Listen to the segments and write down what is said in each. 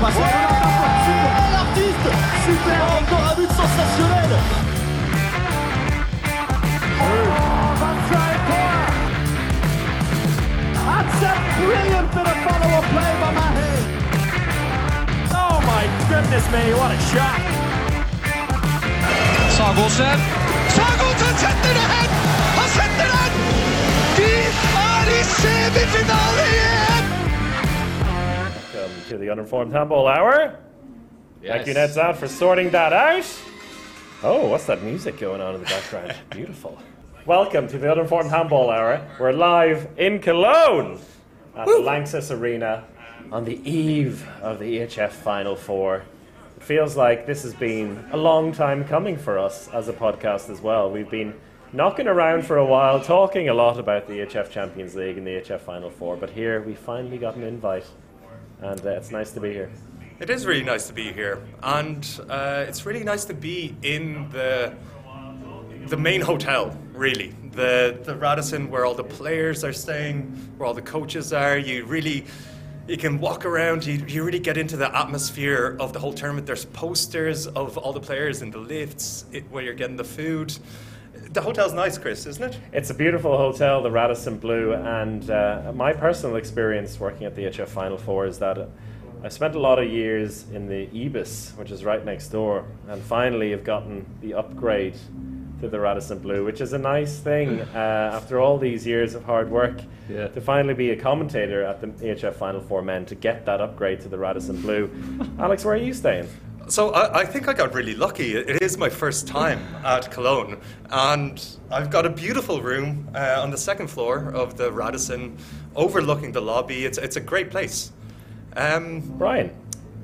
passe super. l'artiste Super Encore un but sensationnel That's a brilliant bit of follow-up play by Mahe. Oh my goodness me, what a shot! Sagosen. Sagosen setter det hen! Han setter den! De er i semifinale igjen! Welcome to the Uninformed Handball Hour. Thank you, Neds Out, for sorting that out. Oh, what's that music going on in the background? Beautiful. Welcome to the Uninformed Handball Hour. We're live in Cologne at the Lanxess Arena on the eve of the EHF Final Four. It feels like this has been a long time coming for us as a podcast as well. We've been knocking around for a while, talking a lot about the EHF Champions League and the EHF Final Four, but here we finally got an invite, and uh, it's nice to be here. It is really nice to be here, and uh, it's really nice to be in the the main hotel. Really, the the Radisson, where all the players are staying, where all the coaches are. You really you can walk around. You, you really get into the atmosphere of the whole tournament. There's posters of all the players in the lifts it, where you're getting the food. The hotel's nice, Chris, isn't it? It's a beautiful hotel, the Radisson Blu, and uh, my personal experience working at the HF Final Four is that I spent a lot of years in the Ibis, which is right next door, and finally have gotten the upgrade to the Radisson Blu, which is a nice thing uh, after all these years of hard work Yeah. to finally be a commentator at the EHF Final Four men to get that upgrade to the Radisson Blu. Alex, where are you staying? So I, I think I got really lucky. It is my first time at Cologne, and I've got a beautiful room uh, on the second floor of the Radisson, overlooking the lobby. It's it's a great place. Um, Brian.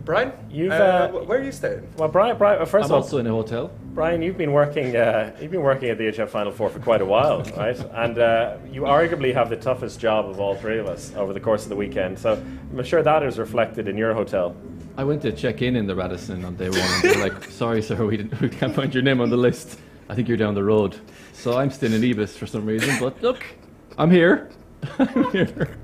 Brian, You've, uh, uh, where are you staying? Well, Brian, Brian uh, 1st I'm of all, also in a hotel. Brian, you've been working. Uh, you've been working at the HF Final Four for quite a while, right? And uh, you arguably have the toughest job of all three of us over the course of the weekend. So I'm sure that is reflected in your hotel. I went to check in in the Radisson on day one, and they were like, "Sorry, sir, we, we can't find your name on the list. I think you're down the road." So I'm still in Ibis for some reason, but look, I'm here. I'm here.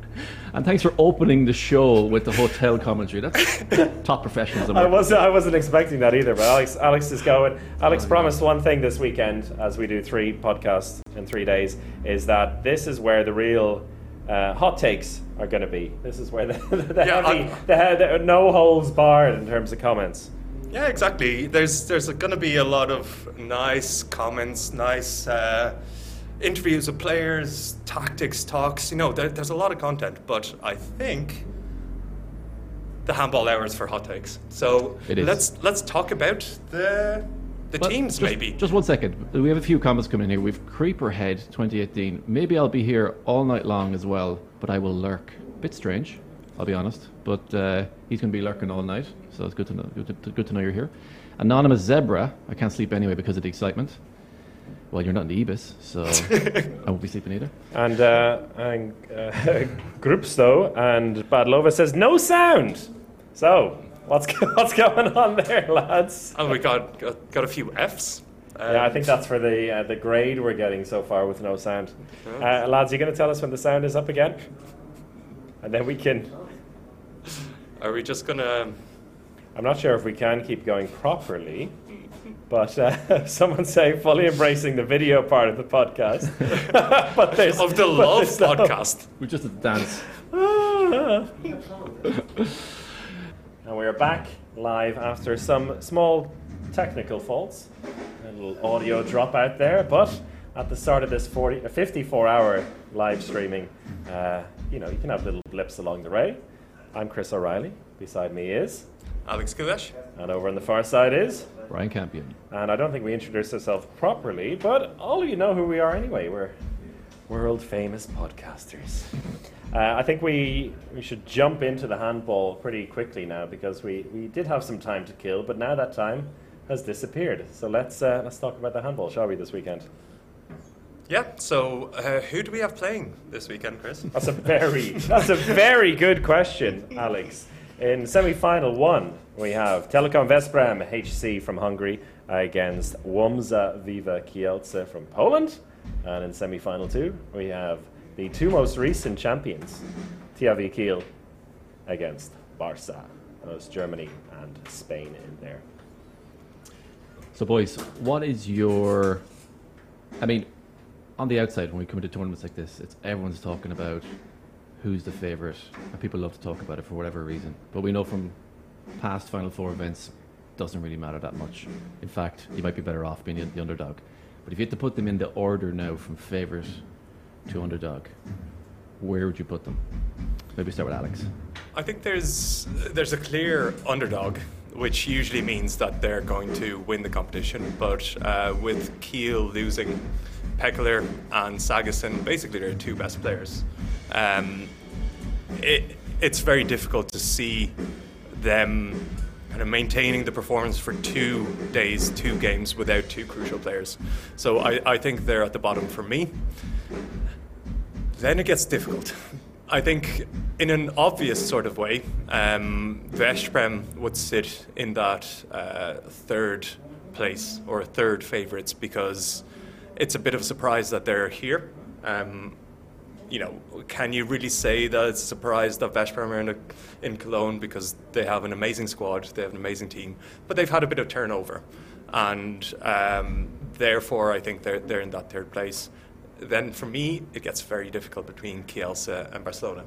And thanks for opening the show with the hotel commentary. That's top professionalism. I wasn't. I wasn't expecting that either. But Alex, Alex is going. Alex promised one thing this weekend, as we do three podcasts in three days, is that this is where the real uh, hot takes are going to be. This is where the, the Yeah, heavy, I- the, the no holes barred in terms of comments. Yeah, exactly. There's there's going to be a lot of nice comments, nice uh, interviews of players, tactics talks. You know, there, there's a lot of content, but I think the handball hours for hot takes. So let's let's talk about the the Well, teams just, maybe. Just one second. We have a few comments coming in here. We've Creeper Head 2018. Maybe I'll be here all night long as well, but I will lurk. Bit strange, I'll be honest. But uh, he's going to be lurking all night, so it's good to know. Good to, good to know you're here. Anonymous Zebra. I can't sleep anyway because of the excitement. Well, you're not in the Ibis, so I won't be sleeping either. And, uh, and uh, Grupsto and Badlova says no sound. So what's what's going on there, lads? Oh, we got, got got a few Fs. Yeah, I Um, think that's for the uh, the grade we're getting so far with no sound. Uh, lads, you going to tell us when the sound is up again, and then we can. Are we just gonna? I'm not sure if we can keep going properly, but uh, someone say fully embracing the video part of the podcast. but there's Of the but Love there's no- podcast. We just had to dance. And we're back live after some small technical faults. A little audio drop out there, but at the start of this 40, uh, 54 hour live streaming, uh, you know, you can have little blips along the way. I'm Chris O'Reilly. Beside me is, Alex Kulesh. and over on the far side is, Brian Campion. and I don't think we introduced ourselves properly, but all of you know who we are anyway. We're world famous podcasters. Uh, I think we, we should jump into the handball pretty quickly now because we, we did have some time to kill, but now that time has disappeared. So let's uh, let's talk about the handball, shall we, this weekend? Yeah. So uh, who do we have playing this weekend, Chris? That's a very that's a very good question, Alex. In semi-final one, we have Telekom Veszprem HC from Hungary against Łomża Vive Kielce from Poland, and in semi-final two, we have the two most recent champions, THW Kiel against Barca. There's Germany and Spain in there. So, boys, what is your? I mean, on the outside, when we come into tournaments like this, it's everyone's talking about who's the favourite, and people love to talk about it for whatever reason. But we know from past Final Four events, doesn't really matter that much. In fact, you might be better off being the underdog. But if you had to put them in the order now from favourite to underdog, where would you put them? Maybe start with Alex. I think there's there's a clear underdog, which usually means that they're going to win the competition. But uh, with Kiel losing Pekeler and Sagosen, basically they're two best players. Um, it, it's very difficult to see them kind of maintaining the performance for two days, two games without two crucial players. So I, I think they're at the bottom for me. Then it gets difficult. I think, in an obvious sort of way, um, Veszprem would sit in that uh, third place or third favourites because it's a bit of a surprise that they're here. Um, you know, can you really say that it's a surprise that Veszprem are in, a, in Cologne because they have an amazing squad, they have an amazing team, but they've had a bit of turnover, and um, therefore I think they're they're in that third place. Then for me, it gets very difficult between Kielce and Barcelona.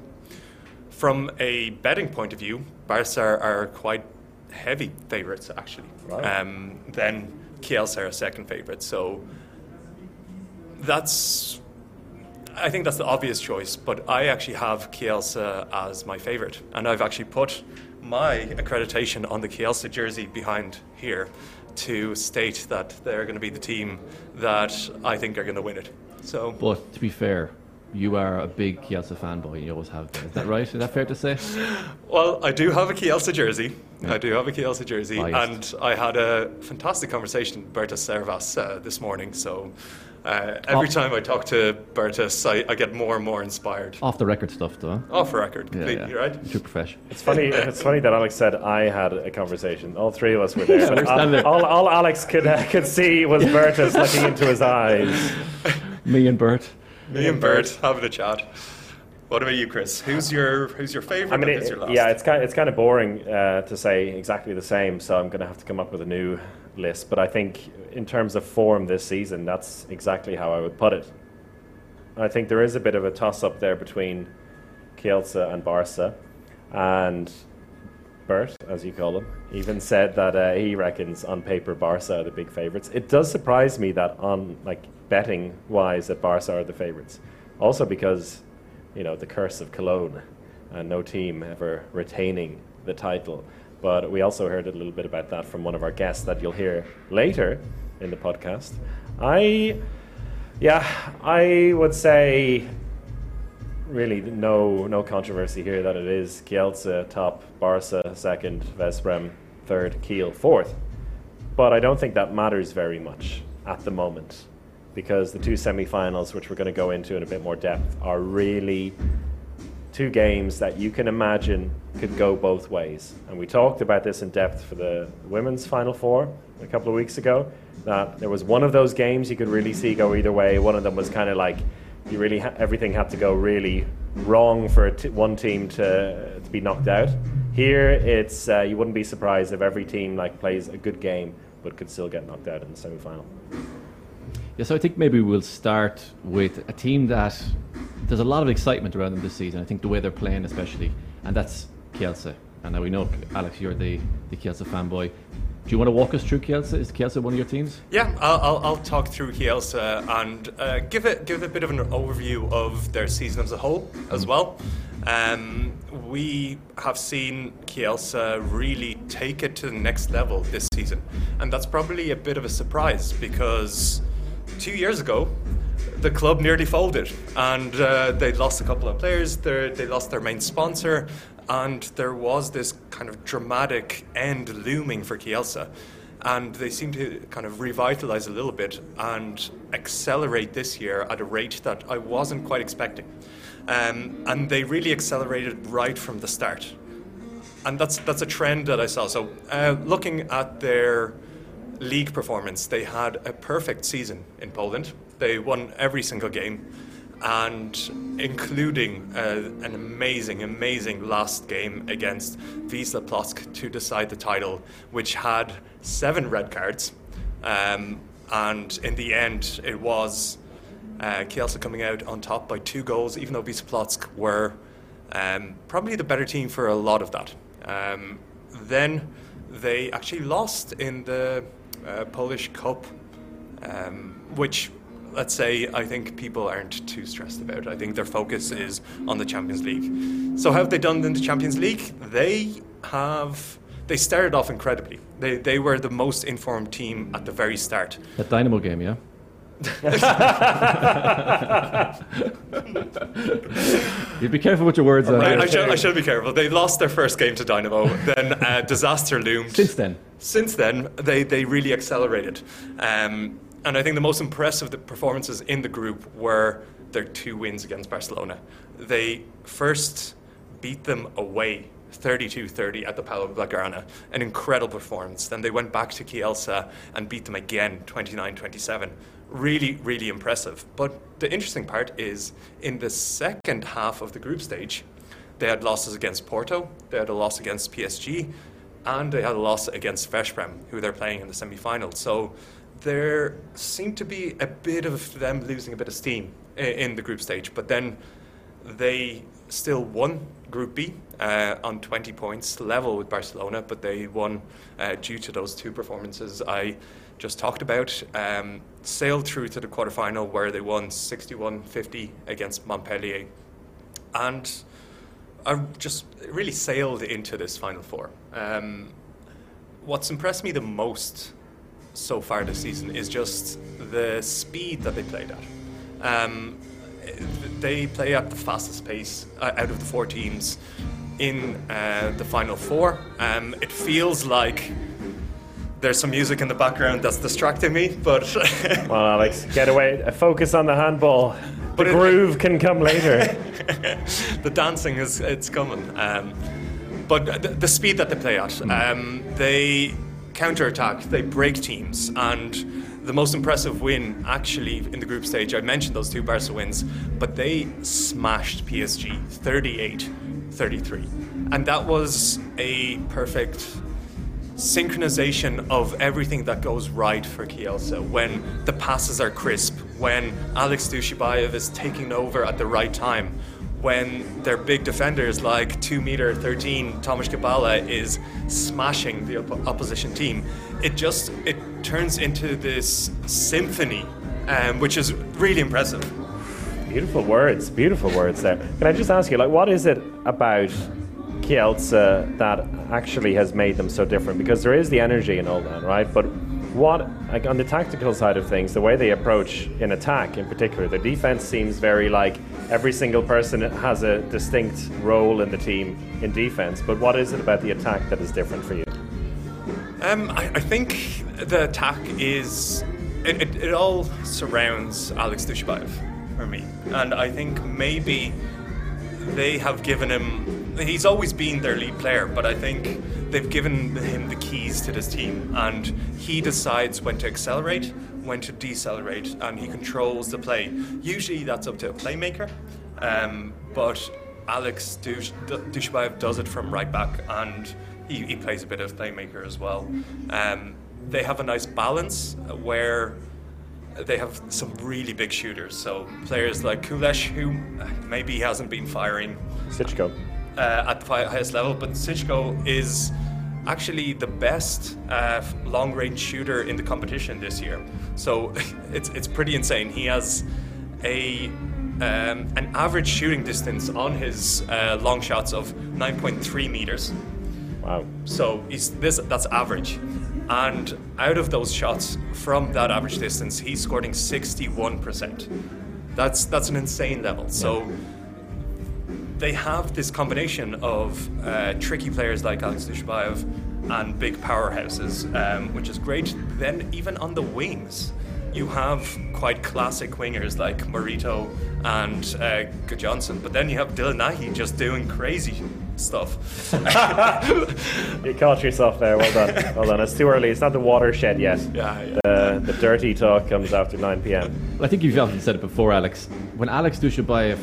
From a betting point of view, Barca are are quite heavy favourites actually. Right. Um, then Kielce are second favourite, so that's I think that's the obvious choice, but I actually have Kielce as my favourite, and I've actually put my accreditation on the Kielce jersey behind here to state that they're going to be the team that I think are going to win it. So, But to be fair, you are a big Kielce fanboy. You always have been. Is that right? Is that fair to say? well, I do have a Kielce jersey. I do have a Kielce jersey, Biased. and I had a fantastic conversation with Berta Servaas uh, this morning. So. Uh, every Oh. time I talk to Bertus, I, I get more and more inspired. Off the record stuff, though. Off the record, Yeah, completely yeah. right. True profession. It's funny. it's funny that Alex said I had a conversation. All three of us were there. Yeah, but we're standing there. all, all, all Alex could uh, could see was Bertus looking into his eyes. Me and Bert. Me and Bert having a chat. What about you, Chris? Who's your Who's your favorite? I mean, it, your last? yeah, it's kind it's kind of boring uh, to say exactly the same. So I'm going to have to come up with a new list. But I think in terms of form this season, that's exactly how I would put it. I think there is a bit of a toss up there between Kielce and Barca, and Bert, as you call him, even said that uh, he reckons on paper Barca are the big favourites. It does surprise me that on like betting wise that Barca are the favourites. Also because you know the curse of Cologne and no team ever retaining the title. But we also heard a little bit about that from one of our guests that you'll hear later in the podcast. I, yeah, I would say really no no controversy here that it is Kielce top, Barca second, Veszprem third, Kiel fourth. But I don't think that matters very much at the moment because the two semi-finals, which we're going to go into in a bit more depth, are really two games that you can imagine could go both ways. And we talked about this in depth for the women's final four a couple of weeks ago. That there was one of those games you could really see go either way. One of them was kind of like you really ha- everything had to go really wrong for one team to to be knocked out. Here, it's uh, you wouldn't be surprised if every team like plays a good game but could still get knocked out in the semi-final. Yeah, so I think maybe we'll start with a team that there's a lot of excitement around them this season. I think the way they're playing, especially, and that's Kielce. And now we know, Alex, you're the, the Kielce fanboy. Do you want to walk us through Kielce? Is Kielce one of your teams? Yeah, I'll, I'll, I'll talk through Kielce and uh, give it give a bit of an overview of their season as a whole as well. Um, we have seen Kielce really take it to the next level this season, and that's probably a bit of a surprise because two years ago the club nearly folded and uh, they lost a couple of players. They lost their main sponsor, and there was this kind of dramatic end looming for Kielce. And they seem to kind of revitalize a little bit and accelerate this year at a rate that I wasn't quite expecting. Um, and they really accelerated right from the start. And that's, that's a trend that I saw. So, uh, looking at their league performance, they had a perfect season in Poland. They won every single game. and including uh, an amazing, amazing last game against Wisla Plock to decide the title, which had seven red cards. Um, and in the end, it was uh, Kielce coming out on top by two goals, even though Wisla Plock were um, probably the better team for a lot of that. Um, then they actually lost in the uh, Polish Cup, um, which, let's say, I think people aren't too stressed about. I think their focus is on the Champions League. So, how have they done in the Champions League? They have. They started off incredibly. They, they were the most informed team at the very start. That Dynamo game, yeah. You'd be careful with your words. I, I, should, I should be careful. They lost their first game to Dynamo. Then uh, disaster loomed. Since then, Since then, they, they really accelerated. Um, and I think the most impressive the performances in the group were their two wins against Barcelona. They first beat them away 32 30 at the Palau Blaugrana, an incredible performance. Then they went back to Kielce and beat them again 29 27. Really, really impressive. But the interesting part is in the second half of the group stage, they had losses against Porto, they had a loss against PSG, and they had a loss against Veszprem, who they're playing in the semi final. So there seemed to be a bit of them losing a bit of steam in the group stage. But then they still won Group B uh, on 20 points, level with Barcelona, but they won uh, due to those two performances I just talked about. Um, sailed through to the quarterfinal where they won 61 50 against Montpellier. And I just really sailed into this Final Four. Um, what's impressed me the most so far this season is just the speed that they played at. Um, they play at the fastest pace uh, out of the four teams in uh, the final four. Um, it feels like there's some music in the background that's distracting me, but Well, Alex, get away. Focus on the handball. The But it- groove can come later. the dancing is it's coming. Um, but the, the speed that they play at, um, they counter-attack, they break teams, and the most impressive win actually in the group stage. I mentioned those two Barca wins, but they smashed PSG 38-33, and that was a perfect synchronization of everything that goes right for Kielce when the passes are crisp, when Alex Dujshebaev is taking over at the right time, when their big defenders like 2 meter 13 Tomasz Gębala is smashing the op- opposition team. It just it turns into this symphony, um, which is really impressive. Beautiful words, beautiful words there. Can I just ask you, like, what is it about Kielce that actually has made them so different? Because there is the energy and all that, right? But what, like, on the tactical side of things, the way they approach in attack, in particular, the defense seems very like every single person has a distinct role in the team in defense. But what is it about the attack that is different for you? Um, I, I think the attack is it, it, it all surrounds Alex Dujshebaev for me, and I think maybe they have given him. He's always been their lead player, but I think they've given him the keys to this team, and he decides when to accelerate, when to decelerate, and he controls the play. Usually, that's up to a playmaker, um, but Alex Dush- does it from right back, and he, he plays a bit of playmaker as well. Um, they have a nice balance where they have some really big shooters. So players like Kulesh, who maybe hasn't been firing Sićko. uh, at the highest level, but Sićko is actually the best uh, long-range shooter in the competition this year. So it's it's pretty insane. He has a um, an average shooting distance on his uh, long shots of 9.3 meters. Wow. So he's this that's average. And out of those shots from that average distance, he's scoring 61%. That's that's an insane level. So they have this combination of uh, tricky players like Alex Dujshebaev and big powerhouses, um, which is great. Then even on the wings, you have quite classic wingers like Moryto and uh, Johnson, but then you have Dylan Nahi just doing crazy stuff. You caught yourself there. Well done. Well done. It's too early. It's not the watershed yet. Yeah, yeah. The, the dirty talk comes after 9 p.m. I think you've often said it before, Alex. When Alex Dujshebaev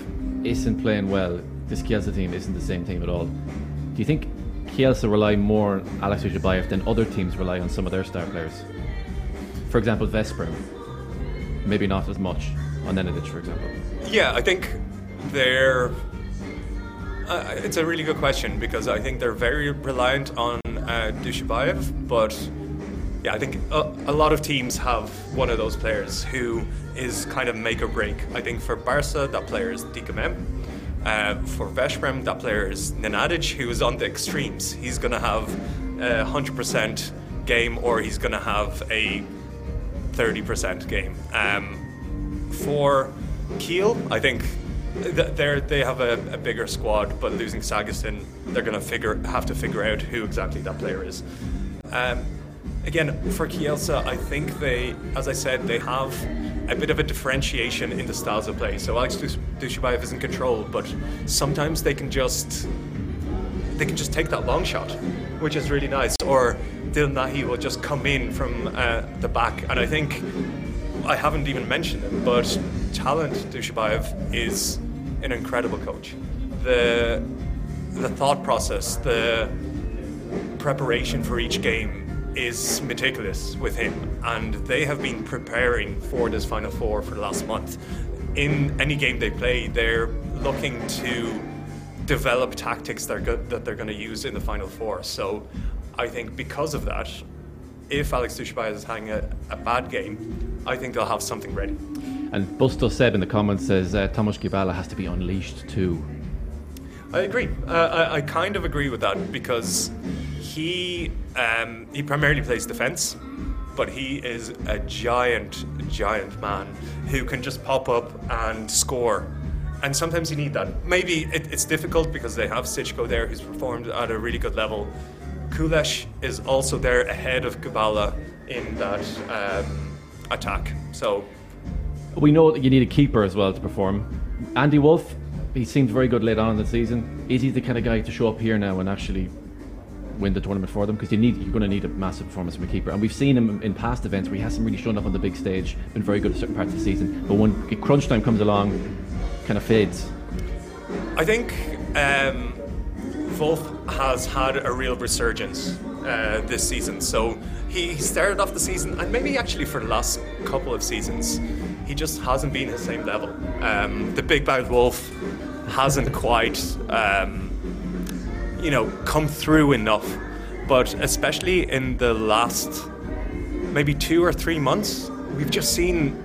isn't playing well, this Kielce team isn't the same team at all. Do you think Kielce rely more on Alex Dujshebaev than other teams rely on some of their star players? For example, Vesper, Maybe not as much on Nenadic, for example. Yeah, I think they're. Uh, it's a really good question because I think they're very reliant on uh, Dujshebaev, but yeah, I think a, a lot of teams have one of those players who is kind of make or break. I think for Barca, that player is Dika Mem. Uh, for Veszprem, that player is Nenadic, who is on the extremes. He's going to have a 100% game or he's going to have a 30% game. Um, for Kiel, I think they're, they have a, a bigger squad, but losing Sagosen, they're going to figure have to figure out who exactly that player is. Um, again, for Kielce, I think they, as I said, they have a bit of a differentiation in the styles of play. So Alex Dus- Dujshebaev is in control, but sometimes they can just they can just take that long shot, which is really nice. Or Dylan Nahi will just come in from uh, the back, and I think I haven't even mentioned him, but Talent Dujshebaev is an incredible coach. The the thought process, the preparation for each game is meticulous with him, and they have been preparing for this Final Four for the last month. In any game they play, they're looking to develop tactics that, are go- that they're going to use in the Final Four. So I think because of that, if Alex Dujshebaev is having a, a bad game, I think they'll have something ready. And Busto said in the comments says uh, Tomasz Gębala has to be unleashed too. I agree. Uh, I, I kind of agree with that because he um, he primarily plays defense, but he is a giant, giant man who can just pop up and score. And sometimes you need that. Maybe it, it's difficult because they have Sićko there who's performed at a really good level. Kulesh is also there ahead of Gębala in that um, attack. So We know that you need a keeper as well to perform. Andy Wolff, he seems very good late on in the season. Is he the kind of guy to show up here now and actually win the tournament for them? Because you need, you're going to need a massive performance from a keeper. And we've seen him in past events where he hasn't really shown up on the big stage, been very good at certain parts of the season. But when crunch time comes along, kind of fades. I think um, Wolff has had a real resurgence uh, this season. So he started off the season, and maybe actually for the last couple of seasons, he just hasn't been his same level. Um, the big bad Wolf hasn't quite, um, you know, come through enough. But especially in the last maybe two or three months, we've just seen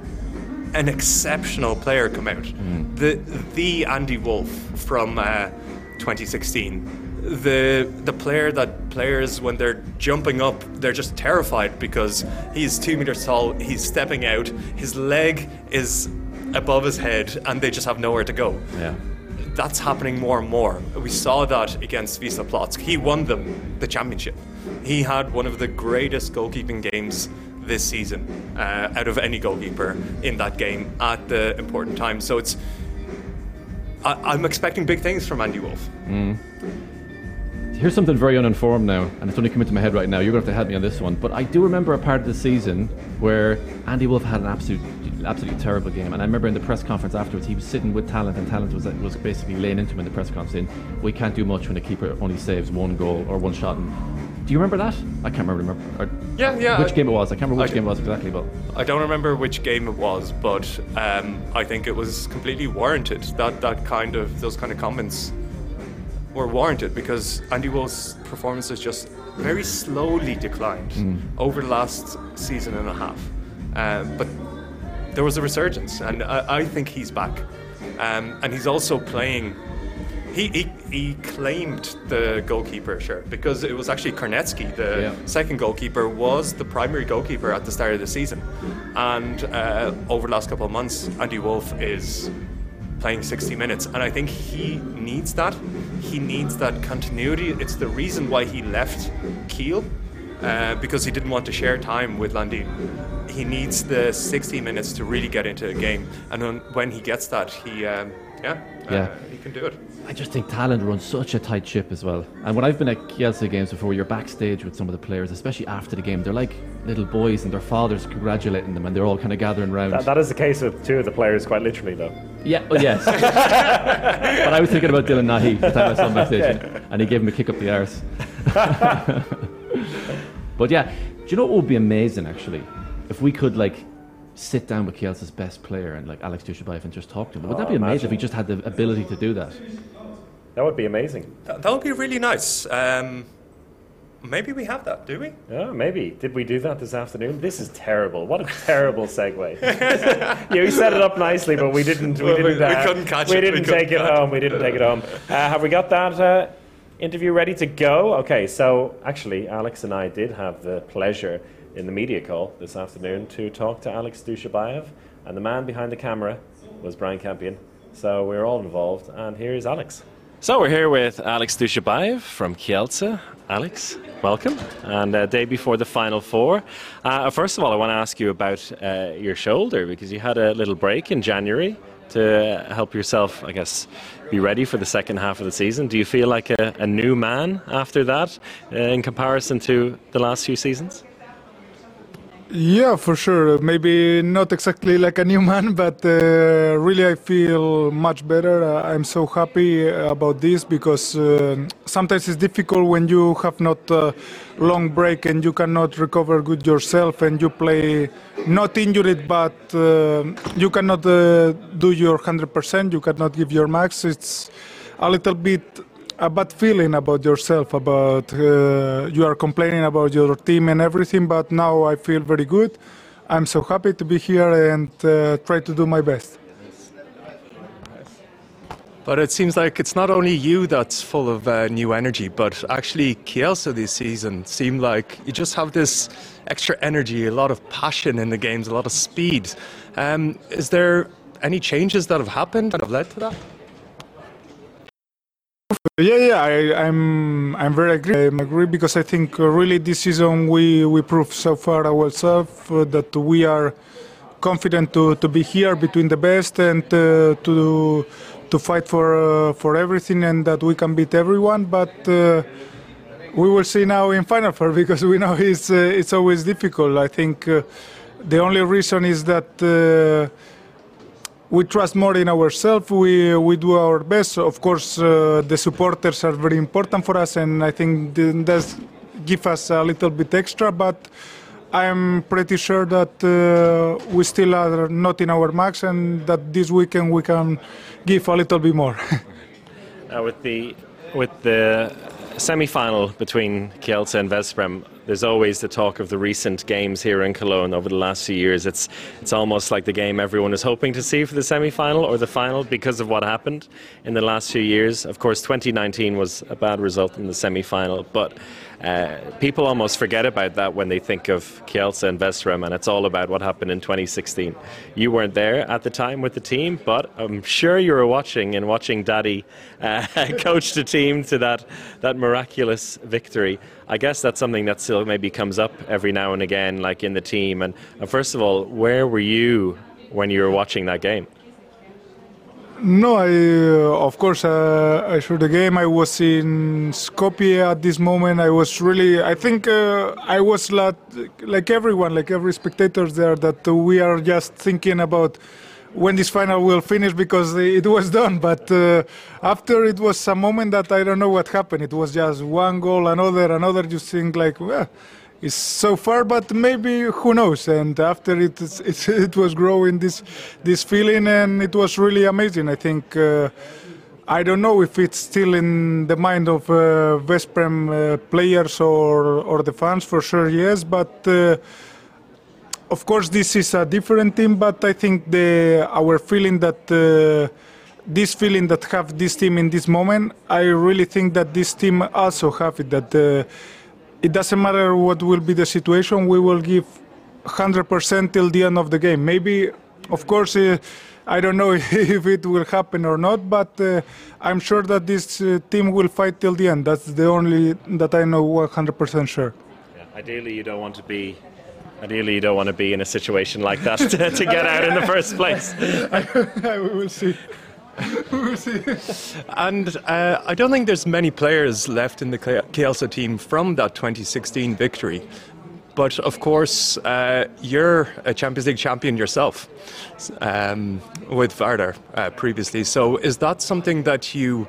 an exceptional player come out. The the Andy Wolff from uh, 2016. The the player that players when they're jumping up, they're just terrified because he's two meters tall. He's stepping out. His leg is above his head, and they just have nowhere to go Yeah. That's happening more and more. We saw that against Wisla Plock. He won them the championship. He had one of the greatest goalkeeping games this season uh, out of any goalkeeper in that game at the important time. So it's. I, I'm expecting big things from Andy Wolff. Here's something very uninformed now, and it's only come into my head right now. You're going to have to help me on this one. But I do remember a part of the season where Andy Wolff had an absolute, absolutely terrible game. And I remember in the press conference afterwards, he was sitting with Talent, and Talent was was basically laying into him in the press conference saying, "We can't do much when a keeper only saves one goal or one shot." And do you remember that? I can't remember. remember or Yeah, yeah, Which I- game it was? I can't remember which I- game it was exactly, but I don't remember which game it was, but um, I think it was completely warranted. That that kind of those kind of comments were warranted because Andy Wolff's performance has just very slowly declined over the last season and a half. Um, but there was a resurgence, and I, I think he's back. Um, and he's also playing. He, he, he claimed the goalkeeper shirt because it was actually Kornecki, the Yeah. second goalkeeper, was the primary goalkeeper at the start of the season. And uh, over the last couple of months, Andy Wolff is playing 60 minutes. And I think he needs that. He needs that continuity. It's the reason why he left Kiel uh, because he didn't want to share time with Landin. He needs the 60 minutes to really get into a game, and when, he gets that, he um, yeah, Yeah. Uh, he can do it. I just think Talent runs such a tight ship as well. And when I've been at Kielce games before, you're backstage with some of the players, especially after the game. They're like little boys, and their fathers congratulating them, and they're all kind of gathering round. That, that is the case with two of the players, quite literally, though. Yeah, oh, yes. but I was thinking about Dylan Nahi the time I saw him backstage, and- and he gave him a kick up the arse. but yeah, do you know what would be amazing actually? If we could like sit down with Kielce's best player and like Alex Dujshebaev and just talk to him. Would that Oh, be amazing if imagine. we just had the ability to do that? That would be amazing. That, that would be really nice. Um, maybe we have that, do we? Yeah, maybe. Did we do that this afternoon? This is terrible. What a terrible segue. you set it up nicely, but we didn't. We, Well, didn't, we uh, couldn't catch we it. We didn't take it home. We didn't take it home. Uh, have we got that uh, interview ready to go? Okay, so actually, Alex and I did have the pleasure in the media call this afternoon to talk to Alex Dujshebaev, and the man behind the camera was Brian Campion. So we're all involved, and here's Alex. So we're here with Alex Dujshebaev from Kielce. Alex, welcome. And uh, day before the final four. Uh, first of all, I want to ask you about uh, your shoulder because you had a little break in January to help yourself, I guess, be ready for the second half of the season. Do you feel like a, a new man after that uh, in comparison to the last few seasons? Yeah, for sure. Maybe not exactly like a new man, but uh, really I feel much better. Uh, I'm so happy about this because uh, sometimes it's difficult when you have not a long break and you cannot recover good yourself and you play not injured, but uh, you cannot uh, do your 100%. You cannot give your max. It's a little bit a bad feeling about yourself about uh, you are complaining about your team and everything but now i feel very good i'm so happy to be here and uh, try to do my best But it seems like it's not only you that's full of uh, new energy, but actually Kielce this season seemed like you just have this extra energy, a lot of passion in the games, a lot of speed. Um, is there any changes that have happened that have led to that? Yeah yeah I, i'm i'm very agree i agree because i think uh, really this season we we proved so far ourselves uh, that we are confident to, to be here between the best and uh, to to fight for uh, for everything and that we can beat everyone. But uh, we will see now in final four because we know it's uh, it's always difficult. I think the only reason is that we trust more in ourselves. We we do our best. Of course, uh, the supporters are very important for us, and I think th- that give us a little bit extra. But I'm pretty sure that uh, we still are not in our max, and that this weekend we can give a little bit more. Uh, with the with the semi-final between Kielce and Veszprem, there's always the talk of the recent games here in Cologne over the last few years. It's it's almost like the game everyone is hoping to see for the semi-final or the final because of what happened in the last few years. Of course, 2019 was a bad result in the semi-final, but. Uh, people almost forget about that when they think of Kielce and Veszprem, and it's all about what happened in 2016. You weren't there at the time with the team, but I'm sure you were watching and watching Daddy uh, coach the team to that, that miraculous victory. I guess that's something that still maybe comes up every now and again, like in the team. And, and first of all, where were you when you were watching that game? No, I uh, of course uh, I saw the game. I was in Skopje at this moment. I was really. I think uh, I was like, like everyone, like every spectator there, that we are just thinking about when this final will finish because it was done. But uh, after it was a moment that I don't know what happened. It was just one goal, another, another. You think like, well, it's so far, but maybe who knows? And after it, it's, it was growing this this feeling, and it was really amazing. I think. Uh, I don't know if it's still in the mind of uh, Veszprem uh, players or or the fans. For sure, yes, but. Uh, of course, this is a different team, but I think the our feeling that uh, this feeling that have this team in this moment, I really think that this team also have it. That uh, it doesn't matter what will be the situation, we will give 100% till the end of the game. Maybe, of course, uh, I don't know if it will happen or not, but uh, I'm sure that this uh, team will fight till the end. That's the only that I know 100% sure. Ideally, you don't want to be. Ideally, you don't want to be in a situation like that to, to get out in the first place. see. we will see. And uh, I don't think there's many players left in the Kielce team from that 2016 victory. But of course, uh, you're a Champions League champion yourself um, with Vardar uh, previously. So is that something that you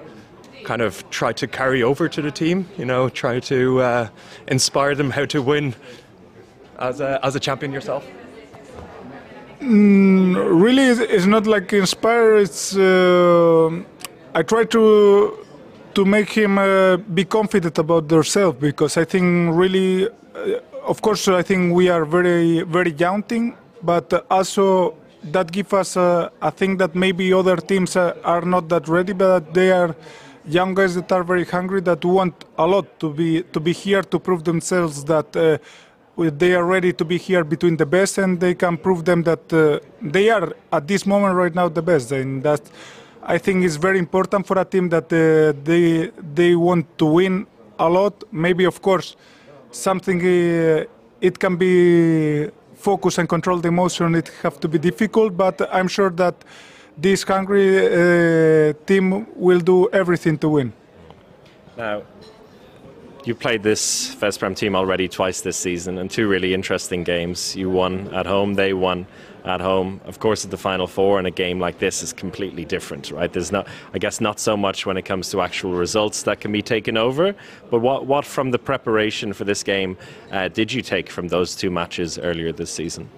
kind of try to carry over to the team? You know, try to uh, inspire them how to win as a, as a champion yourself? Mm, really, it's not like inspire. It's uh, I try to to make him uh, be confident about themselves because I think really uh, of course, I think we are very, very young but also that gives us a, a thing that maybe other teams are, are not that ready, but they are young guys that are very hungry, that want a lot to be to be here to prove themselves that uh, they are ready to be here between the best, and they can prove them that uh, they are at this moment right now the best, and that I think is very important for a team that uh, they they want to win a lot. Maybe of course something uh, it can be focus and control the emotion. It have to be difficult but i'm sure that this hungry uh, team will do everything to win. Now you played this Veszprem team already twice this season and two really interesting games you won at home they won at home. Of course, at the Final Four in a game like this is completely different, right? There's not, I guess, not so much when it comes to actual results that can be taken over. But what, what from the preparation for this game uh, did you take from those two matches earlier this season?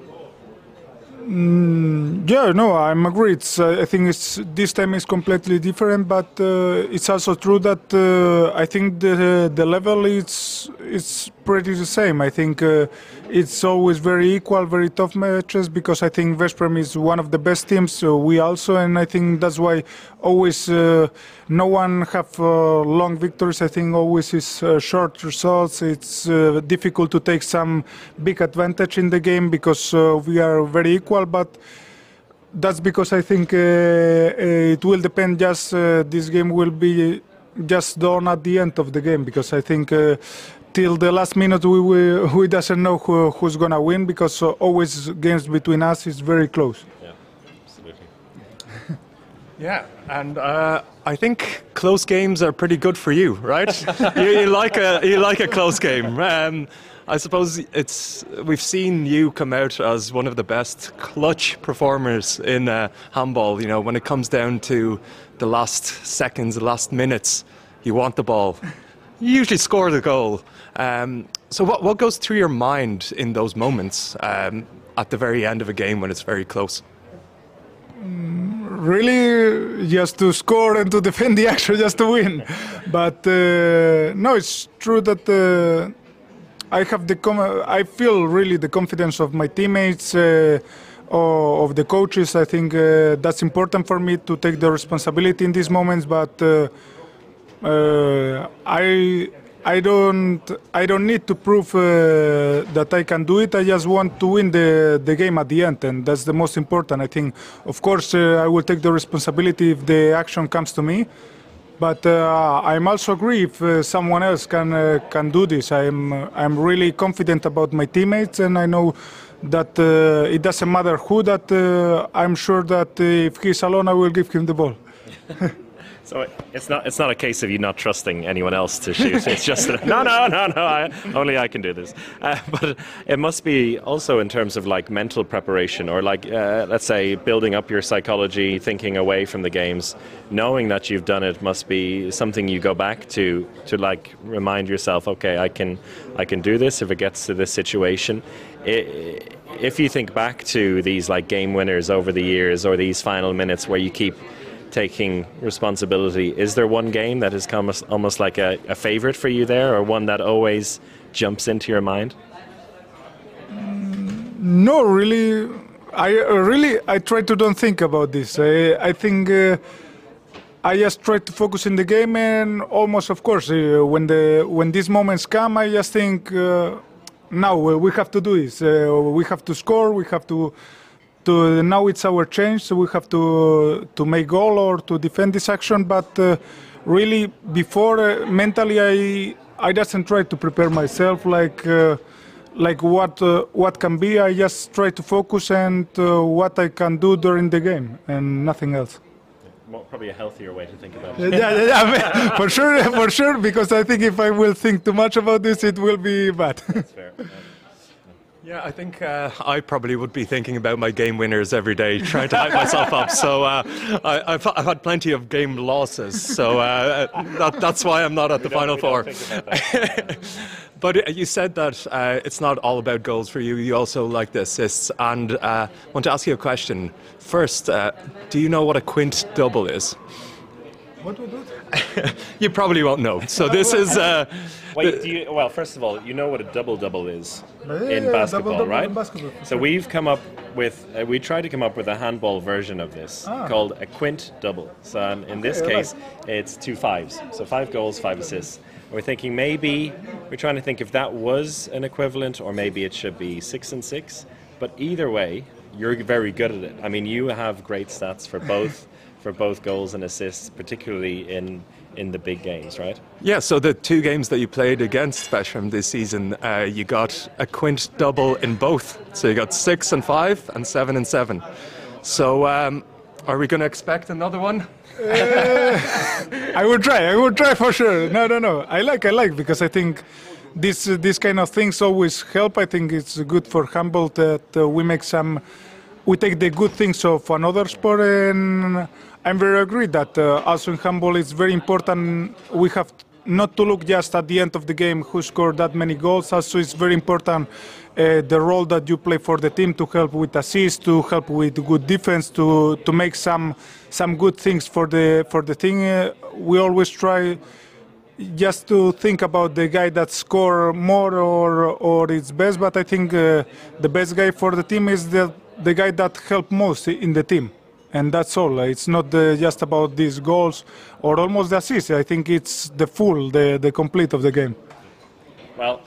Mm, yeah, no, I'm agree. It's, uh, I think it's this time is completely different, but uh, it's also true that uh, I think the the level is is pretty the same. I think uh, it's always very equal, very tough matches because I think Veszprem is one of the best teams. So we also, and I think that's why always uh, no one have uh, long victories. I think always is uh, short results. It's uh, difficult to take some big advantage in the game because uh, we are very equal, but. That's because I think it will depend. Just this game will be just done at the end of the game because I think till the last minute we we, we doesn't know who, who's gonna win because uh, always games between us is very close. Yeah, absolutely. yeah, and uh, I think close games are pretty good for you, right? you, you, like a you like a close game. Um, I suppose it's we've seen you come out as one of the best clutch performers in uh, handball. You know, when it comes down to the last seconds, the last minutes, you want the ball. You usually score the goal. Um, so, what, what goes through your mind in those moments um, at the very end of a game when it's very close? really, just to score and to defend the action, just to win. But uh, no, it's true that uh, I have the com- I feel really the confidence of my teammates. Uh, of the coaches, I think uh, that's important for me to take the responsibility in these moments. But uh, I I don't I don't need to prove uh, that I can do it. I just want to win the the game at the end, and that's the most important. I think, of course, uh, I will take the responsibility if the action comes to me. But uh, I'm also agree if uh, someone else can can do this. I'm I'm really confident about my teammates, and I know that it doesn't matter who. That I'm sure that if he's alone, I will give him the ball. So it's not it's not a case of you not trusting anyone else to shoot. It's just that, no, no, no, no. I, only I can do this. Uh, but it must be also in terms of like mental preparation, or like uh, let's say building up your psychology, thinking away from the games, knowing that you've done it must be something you go back to to like remind yourself, okay, I can I can do this if it gets to this situation. It, if you think back to these like game winners over the years, or these final minutes where you keep taking responsibility. Is there one game that has come almost like a, a favorite for you there, or one that always jumps into your mind? No, really. I uh, really I try to don't think about this. I, I think uh, I just try to focus in the game, and almost, of course, uh, when the when these moments come, I just think. Uh, now we have to do this. Uh, we have to score. We have to to now it's our change, so we have to to make goal or to defend this action. But uh, really, before uh, mentally, I I doesn't try to prepare myself like. Uh, like what uh, what can be. I just try to focus and uh, what I can do during the game and nothing else. Well, probably a healthier way to think about it. yeah, yeah, yeah, for sure, for sure. Because I think if I will think too much about this, it will be bad. That's fair. Yeah, I think uh, I probably would be thinking about my game winners every day, trying to hype myself up. So uh, I, have I've had plenty of game losses, so uh, that, that's why I'm not at the We don't- final four. don't think about that. But uh, you said that uh, it's not all about goals for you. You also like the assists, and uh, I want to ask you a question. First, uh, do you know what a quint double is? What would do? You probably won't know. So this is. Uh, Wait, do you, well, first of all, you know what a double double is Yeah, in yeah, basketball, double-double right? in basketball, So sure. we've come up with, uh, we tried to come up with a handball version of this Ah. called a quint double. So um, in this Okay, I case, it's two fives. So five goals, five assists. We're thinking maybe, we're trying to think if that was an equivalent or maybe it should be six and six. But either way, you're very good at it. I mean, you have great stats for both, for both goals and assists, particularly in, in the big games, right? Yeah, so the two games that you played against Veszprem this season, uh, you got a quint double in both. So you got six and five and seven and seven. So um, are we going to expect another one? I would try. I would try for sure. No, no, no. I like. I like because I think this uh, this kind of things always help. I think it's good for handball that uh, we make some. We take the good things of another sport, and I'm very agree that uh, also in handball it's very important. We have not to look just at the end of the game who scored that many goals. Also, it's very important uh, the role that you play for the team to help with assists, to help with good defense, to to make some some good things for the for the team. Uh, we always try just to think about the guy that score more or or it's best. But I think uh, the best guy for the team is the the guy that help most in the team, and that's all. It's not uh, just about these goals or almost the assists. I think it's the full, the the complete of the game. Well,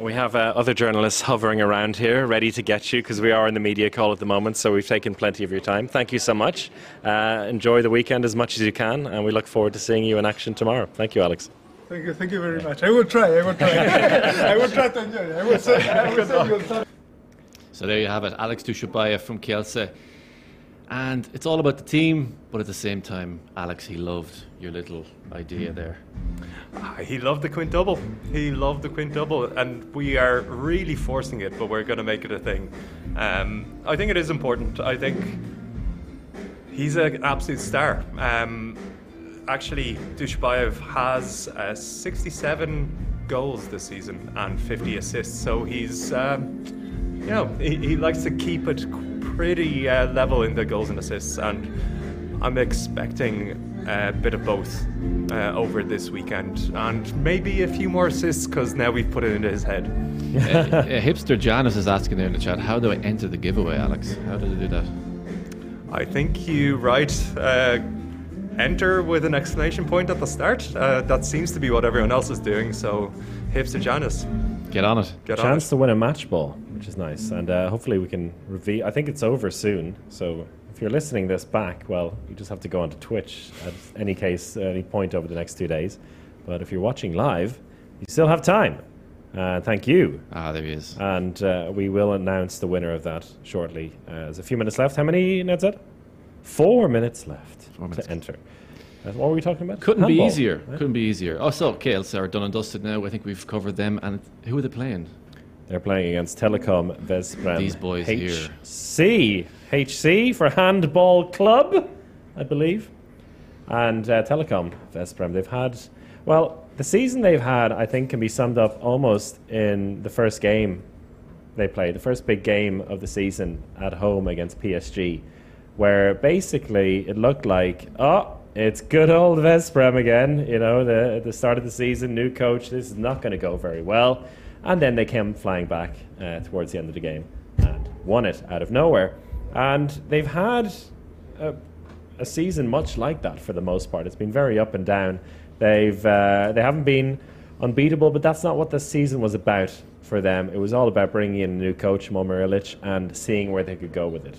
we have uh, other journalists hovering around here, ready to get you because we are in the media call at the moment. So we've taken plenty of your time. Thank you so much. Uh, enjoy the weekend as much as you can, and we look forward to seeing you in action tomorrow. Thank you, Alex. Thank you, thank you very much. I will try. I will try. I will try to enjoy. it. I will say. I will say you'll So there you have it, Alex Dujshebaev from Kielce. And it's all about the team, but at the same time, Alex, he loved your little idea there. Ah, He loved the quint double. He loved the quint double, and we are really forcing it, but we're going to make it a thing. Um, I think it is important. I think he's an absolute star. Um, actually, Dujshebaev has uh, 67 goals this season and 50 assists, so he's, um, you know, he, he likes to keep it pretty uh, level in the goals and assists, and I'm expecting a bit of both uh, over this weekend, and maybe a few more assists because now we've put it into his head. uh, uh, hipster Janice is asking there in the chat, how do I enter the giveaway, Alex? How do I do that? I think you write uh, enter with an exclamation point at the start. Uh, that seems to be what everyone else is doing. So, hipster Janice, Get on it. get Chance on. to win a match ball, which is nice, and uh, hopefully we can reveal. I think it's over soon, so if you're listening this back, well, you just have to go onto Twitch at any case, at any point over the next two days. But if you're watching live, you still have time. Uh, thank you. Ah, there he is. And uh, we will announce the winner of that shortly. Uh, there's a few minutes left. How many, Ned said? Four minutes left Four minutes. to enter. Uh, what were we talking about? Couldn't be easier. right? Couldn't be easier. Oh, so Kielce are done and dusted now. I think we've covered them. And who are they playing? They're playing against Telekom Veszprem. These boys here. HC. HC for Handball Club, I believe. And uh, Telekom Veszprem. They've had, well, the season they've had, I think, can be summed up almost in the first game they played, the first big game of the season at home against PSG, where basically it looked like, oh, it's good old Veszprem again. You know, the at the start of the season, new coach. This is not going to go very well, and then they came flying back uh, towards the end of the game and won it out of nowhere. And they've had a, a season much like that for the most part. It's been very up and down. They've uh, they haven't been unbeatable, but that's not what the season was about for them. It was all about bringing in a new coach, Momir Ilic, and seeing where they could go with it.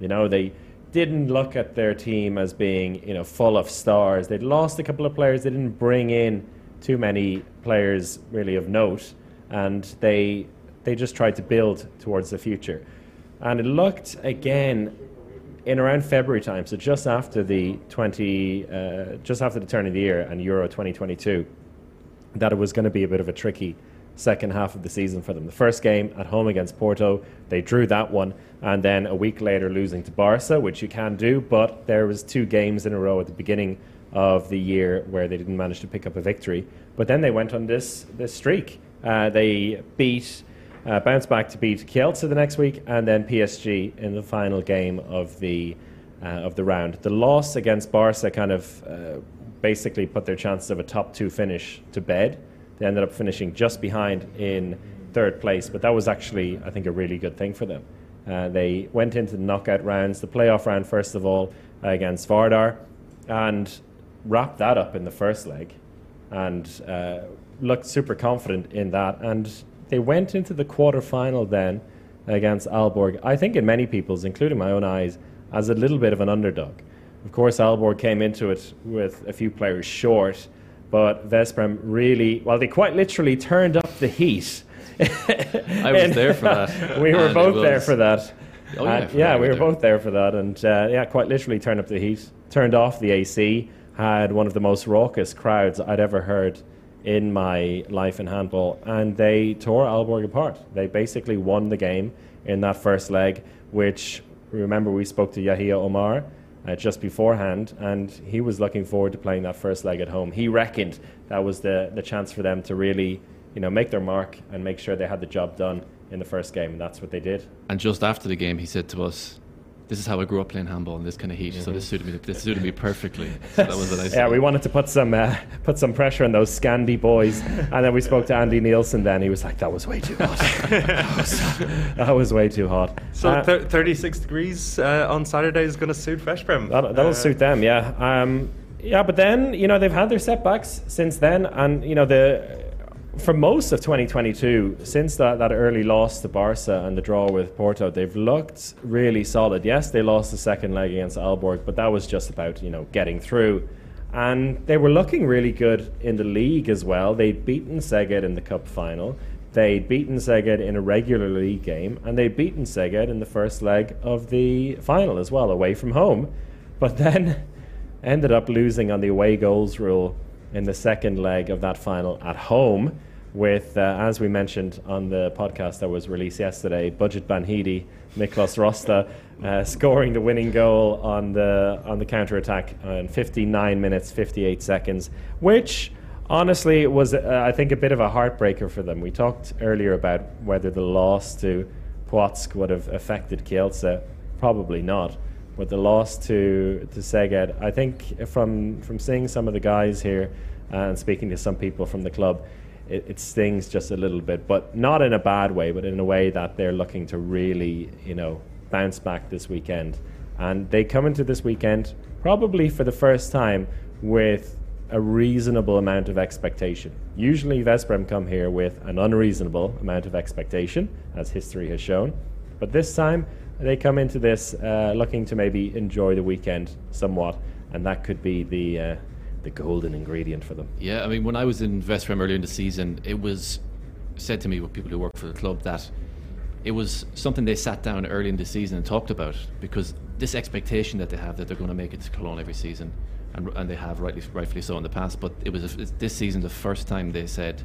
You know, they didn't look at their team as being, you know, full of stars. They'd lost a couple of players. They didn't bring in too many players really of note, and they they just tried to build towards the future. And it looked again in around February time, so just after the 20, uh, just after the turn of the year and Euro 2022, that it was going to be a bit of a tricky second half of the season for them. The first game at home against Porto, they drew that one, and then a week later losing to Barca, which you can do, but there was two games in a row at the beginning of the year where they didn't manage to pick up a victory. But then they went on this this streak. Uh, they beat, uh, bounced back to beat Kielce the next week, and then PSG in the final game of the uh, of the round. The loss against Barca kind of uh, basically put their chances of a top two finish to bed. They ended up finishing just behind in third place, but that was actually, I think, a really good thing for them. Uh, they went into the knockout rounds, the playoff round first of all against Vardar, and wrapped that up in the first leg, and looked super confident in that. And they went into the quarter final then against Aalborg, I think in many people's, including my own eyes, as a little bit of an underdog. Of course, Aalborg came into it with a few players short, but Veszprem really, well, they quite literally turned up the heat. I was there for that. we were both there for that. Oh, yeah, And, yeah, we were were there. both there for that, and uh, yeah, quite literally turned up the heat, turned off the AC, had one of the most raucous crowds I'd ever heard in my life in handball, and they tore Aalborg apart. They basically won the game in that first leg, which remember we spoke to Yahia Omar uh, just beforehand, and he was looking forward to playing that first leg at home. He reckoned that was the the chance for them to really, you know, make their mark and make sure they had the job done in the first game, and that's what they did. And just after the game, he said to us, "This is how I grew up playing handball in this kind of heat. So this suited me. This suited me perfectly." So that was a nice. Yeah, we wanted to put some uh, put some pressure on those Scandi boys, and then we spoke to Andy Nielsen. Then he was like, "That was way too hot. that, was, that was way too hot." So Uh, thir- 36 degrees uh, on Saturday is going to suit Veszprem. That, that'll Uh, suit them, yeah. Um, yeah, but then you know they've had their setbacks since then, and you know the for most of 2022, since that, that early loss to Barca and the draw with Porto, they've looked really solid. Yes, they lost the second leg against Aalborg, but that was just about you know getting through. And they were looking really good in the league as well. They'd beaten Szeged in the cup final. They'd beaten Szeged in a regular league game, and they'd beaten Szeged in the first leg of the final as well, away from home. But then ended up losing on the away goals rule in the second leg of that final at home. With, uh, as we mentioned on the podcast that was released yesterday, Budget Banhidi, Miklos Rosta, uh, scoring the winning goal on the on the counter attack in 59 minutes 58 seconds, which honestly was uh, I think a bit of a heartbreaker for them. We talked earlier about whether the loss to Płock would have affected Kielce, probably not. But the loss to to Szeged, I think from from seeing some of the guys here uh, and speaking to some people from the club, it, it stings just a little bit, but not in a bad way, but in a way that they're looking to really, you know, bounce back this weekend. And they come into this weekend probably for the first time with a reasonable amount of expectation. Usually, Veszprem come here with an unreasonable amount of expectation, as history has shown. But this time, they come into this uh, looking to maybe enjoy the weekend somewhat, and that could be the uh, the golden ingredient for them. Yeah, I mean, when I was in Veszprem earlier in the season, it was said to me with people who work for the club that it was something they sat down early in the season and talked about because this expectation that they have that they're going to make it to Cologne every season, and, and they have rightly, rightfully so in the past. But it was it's this season the first time they said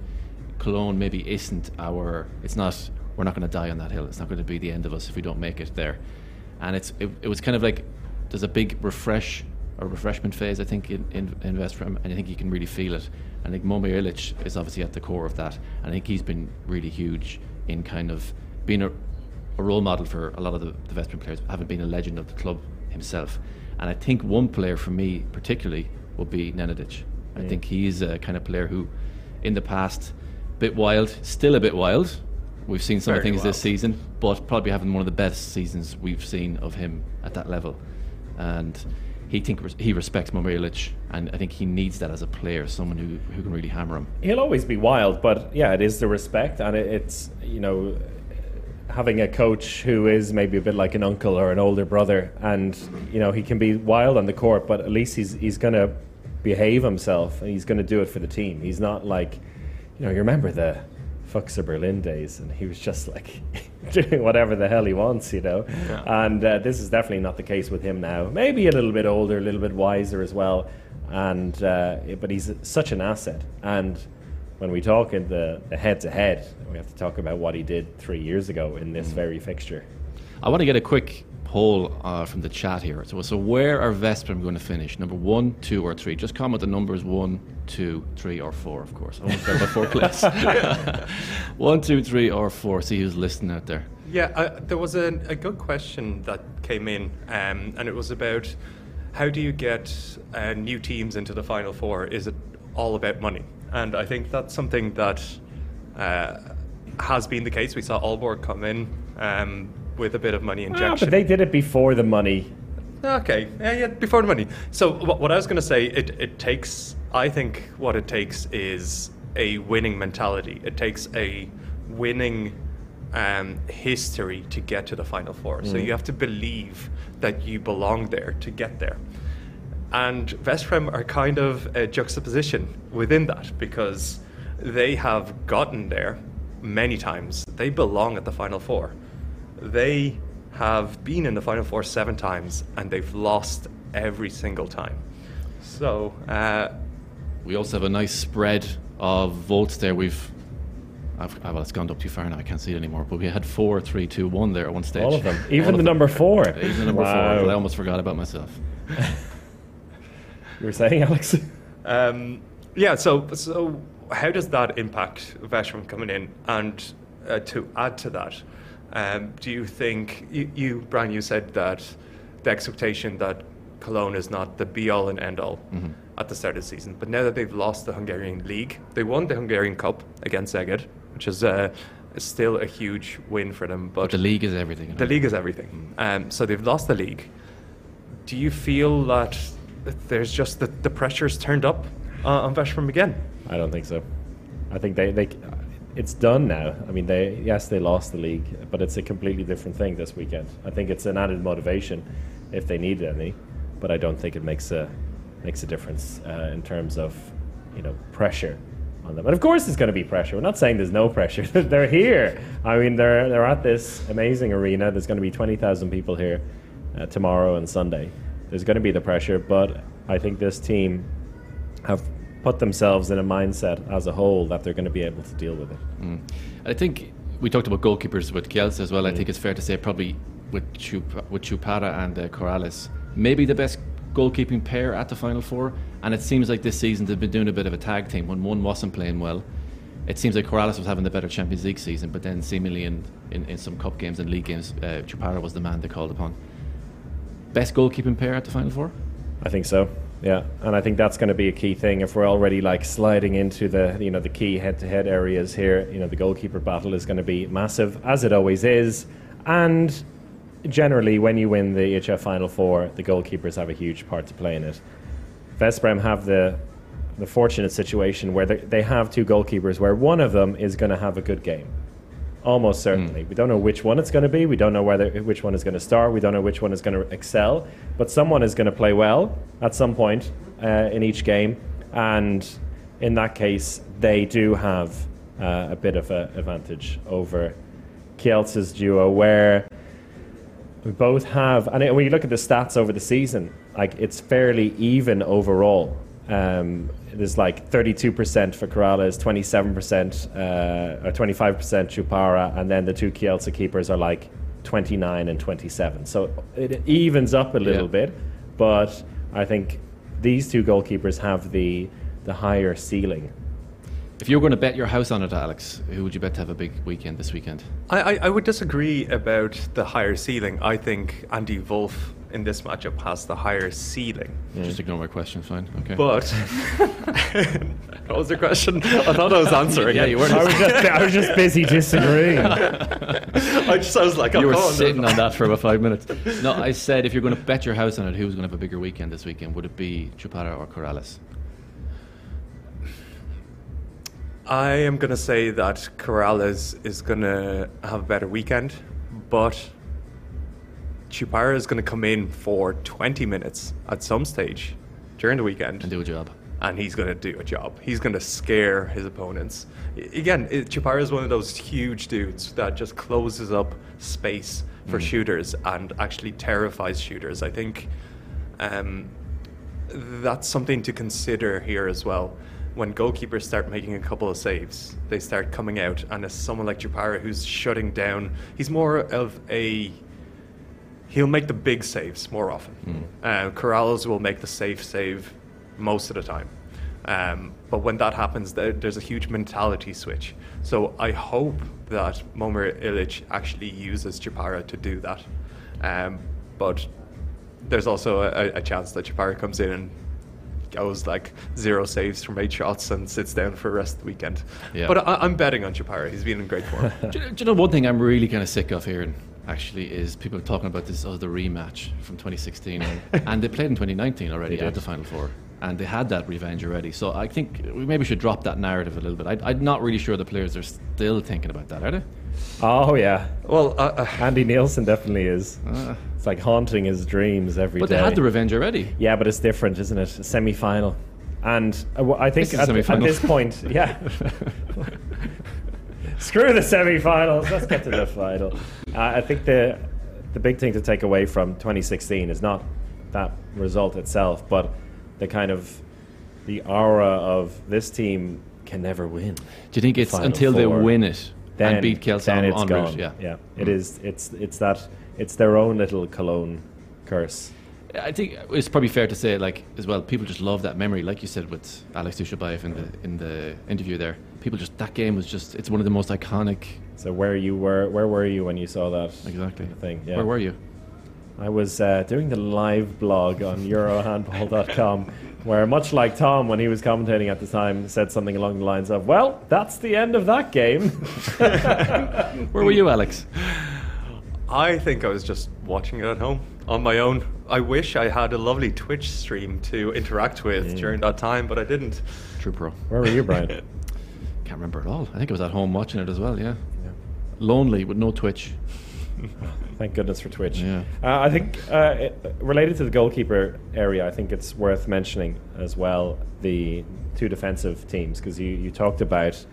Cologne maybe isn't our. It's not. We're not going to die on that hill. It's not going to be the end of us if we don't make it there. And it's it, it was kind of like there's a big refresh or refreshment phase I think in in, in Veszprem, and I think you can really feel it. And I think Momir Ilic is obviously at the core of that, and I think he's been really huge in kind of being a, a role model for a lot of the, the Veszprem players, having been a legend of the club himself. And I think one player for me particularly will be Nenadic. I think he's a kind of player who, in the past, bit wild, still a bit wild. We've seen some of Very things this season, but probably having one of the best seasons we've seen of him at that level. And he think he respects Momir Ilic, and I think he needs that as a player, someone who, who can really hammer him. He'll always be wild, but yeah, it is the respect, and it, it's you know having a coach who is maybe a bit like an uncle or an older brother, and you know he can be wild on the court, but at least he's he's going to behave himself and he's going to do it for the team. He's not like you know you remember the Füchse Berlin days, and he was just like doing whatever the hell he wants, you know. And uh, this is definitely not the case with him now. Maybe a little bit older, a little bit wiser as well, and uh, but he's such an asset. And when we talk in the, the head-to-head, we have to talk about what he did three years ago in this very fixture. I want to get a quick poll uh, from the chat here. So, so where are Veszprem going to finish? Number one, two, or three? Just comment the numbers one, two, three, or four, of course. I won't say about four place. one, two, three, or four. See who's listening out there. Yeah, uh, there was a, a good question that came in, um, and it was about how do you get uh, new teams into the final four? Is it all about money? And I think that's something that uh, has been the case. We saw Aalborg come in um, with a bit of money Ah, injection. but they did it before the money. Okay, yeah, yeah, before the money. So what, what I was going to say, it, it takes. I think what it takes is a winning mentality. It takes a winning um, history to get to the final four. So you have to believe that you belong there to get there. And Veszprem are kind of a juxtaposition within that because they have gotten there many times. They belong at the final four. They have been in the final four seven times and they've lost every single time. So, uh, We also have a nice spread of votes there. We've. I've, well, it's gone up too far now. I can't see it anymore. But we had four, three, two, one there at one stage. All of them. Even of the them. number four. Even the number Wow. four. I almost forgot about myself. You were saying, Alex? um, yeah, so, so how does that impact Veszprem coming in? And uh, to add to that, um, do you think, you, you, Brian, you said that the expectation that Cologne is not the be all and end all at the start of the season. But now that they've lost the Hungarian league, they won the Hungarian Cup against Szeged, which is uh, still a huge win for them. But, But the league is everything. you know. the league is everything. Um, so they've lost the league. Do you feel that there's just the, the pressure's turned up uh, on Veszprem again? I don't think so. I think they, they it's done now. I mean, they yes they lost the league, but it's a completely different thing this weekend. I think it's an added motivation if they need any, but I don't think it makes a makes a difference uh, in terms of you know pressure on them. And of course, there's going to be pressure. We're not saying there's no pressure. they're here. I mean, they're they're at this amazing arena. There's going to be twenty thousand people here uh, tomorrow and Sunday. There's going to be the pressure, but I think this team have put themselves in a mindset as a whole that they're going to be able to deal with it. I think we talked about goalkeepers with Kielce as well. I think it's fair to say probably with Chup- with Cupara and uh, Corrales, maybe the best goalkeeping pair at the final four. And it seems like this season they've been doing a bit of a tag team. When one wasn't playing well, it seems like Corrales was having the better Champions League season, but then seemingly in, in, in some cup games and league games, uh, Cupara was the man they called upon. Best goalkeeping pair at the final four. I think so. Yeah, and I think that's going to be a key thing if we're already like sliding into the you know the key head-to-head areas here. You know, the goalkeeper battle is going to be massive, as it always is, and generally when you win the EHF Final Four, the goalkeepers have a huge part to play in it. Veszprem have the the fortunate situation where they, they have two goalkeepers where one of them is going to have a good game. Almost certainly. We don't know which one it's going to be. We don't know whether which one is going to start. We don't know which one is going to excel. But someone is going to play well at some point uh, in each game, and in that case, they do have uh, a bit of an advantage over Kielce's duo, where we both have. And when you look at the stats over the season, like it's fairly even overall. Um, there's like 32% for Corrales, 27% uh, or 25% Cupara, and then the two Kielce keepers are like 29 and 27. So it evens up a little Yeah. bit, but I think these two goalkeepers have the the higher ceiling. If you were going to bet your house on it, Alex, who would you bet to have a big weekend this weekend? I, I, I would disagree about the higher ceiling. I think Andy Wolff in this matchup has the higher ceiling. Just ignore my question, fine. Okay. But what was the question? I thought I was answering. yeah, it. you weren't. I was just I was just busy disagreeing. I just I was like, you were going. sitting on that for about five minutes. No, I said if you're going to bet your house on it, who's going to have a bigger weekend this weekend? Would it be Cupara or Corrales? I am going to say that Corrales is going to have a better weekend, but Cupara is going to come in for 20 minutes at some stage during the weekend And do a job. and he's going to do a job. He's going to scare his opponents. Again, it, Cupara is one of those huge dudes that just closes up space for shooters and actually terrifies shooters. I think um, that's something to consider here as well. When goalkeepers start making a couple of saves, they start coming out, and as someone like Cupara who's shutting down, he's more of a he'll make the big saves more often. Uh, Corrales will make the safe save most of the time. Um, but when that happens, there, there's a huge mentality switch. So I hope that Momir Ilic actually uses Cupara to do that. Um, but there's also a, a chance that Cupara comes in and goes like zero saves from eight shots and sits down for the rest of the weekend. Yeah. But I, I'm betting on Cupara. He's been in great form. do, do you know one thing I'm really kind of sick of hearing? Actually, is people talking about this other rematch from 2016, and, and they played in 2019 already at the final four, and they had that revenge already. So I think we maybe should drop that narrative a little bit. I, I'm not really sure the players are still thinking about that, are they? Oh yeah, well, uh, uh, Andy Nielsen definitely is. it's like haunting his dreams every day. But they had the revenge already. Yeah, but it's different, isn't it? A semi-final, and uh, w- I think This at, at this point, yeah. Screw the semi-finals. Let's get to the final. Uh, I think the the big thing to take away from 2016 is not that result itself, but the kind of the aura of this team can never win. Do you think it's Final until they win it Then and beat Kelso then on it's en gone. route? Yeah, yeah. It is. It's it's that. It's their own little Cologne curse. I think it's probably fair to say, like as well, people just love that memory, like you said with Alex Dujshebaev in the in the interview there. People just that game was just it's one of the most iconic. So where you were, where were you when you saw that? Exactly. Thing. Yeah. Where were you? I was uh, doing the live blog on Eurohandball.com, where much like Tom, when he was commentating at the time, said something along the lines of, "Well, that's the end of that game." Where were you, Alex? I think I was just watching it at home on my own. I wish I had a lovely Twitch stream to interact with during that time, but I didn't. True pro. Where were you, Brian? Can't remember at all. I think I was at home watching it as well. Yeah. Lonely with no Twitch. Thank goodness for Twitch. Yeah. Uh, I think uh, it, related to the goalkeeper area, I think it's worth mentioning as well the two defensive teams because you, you talked about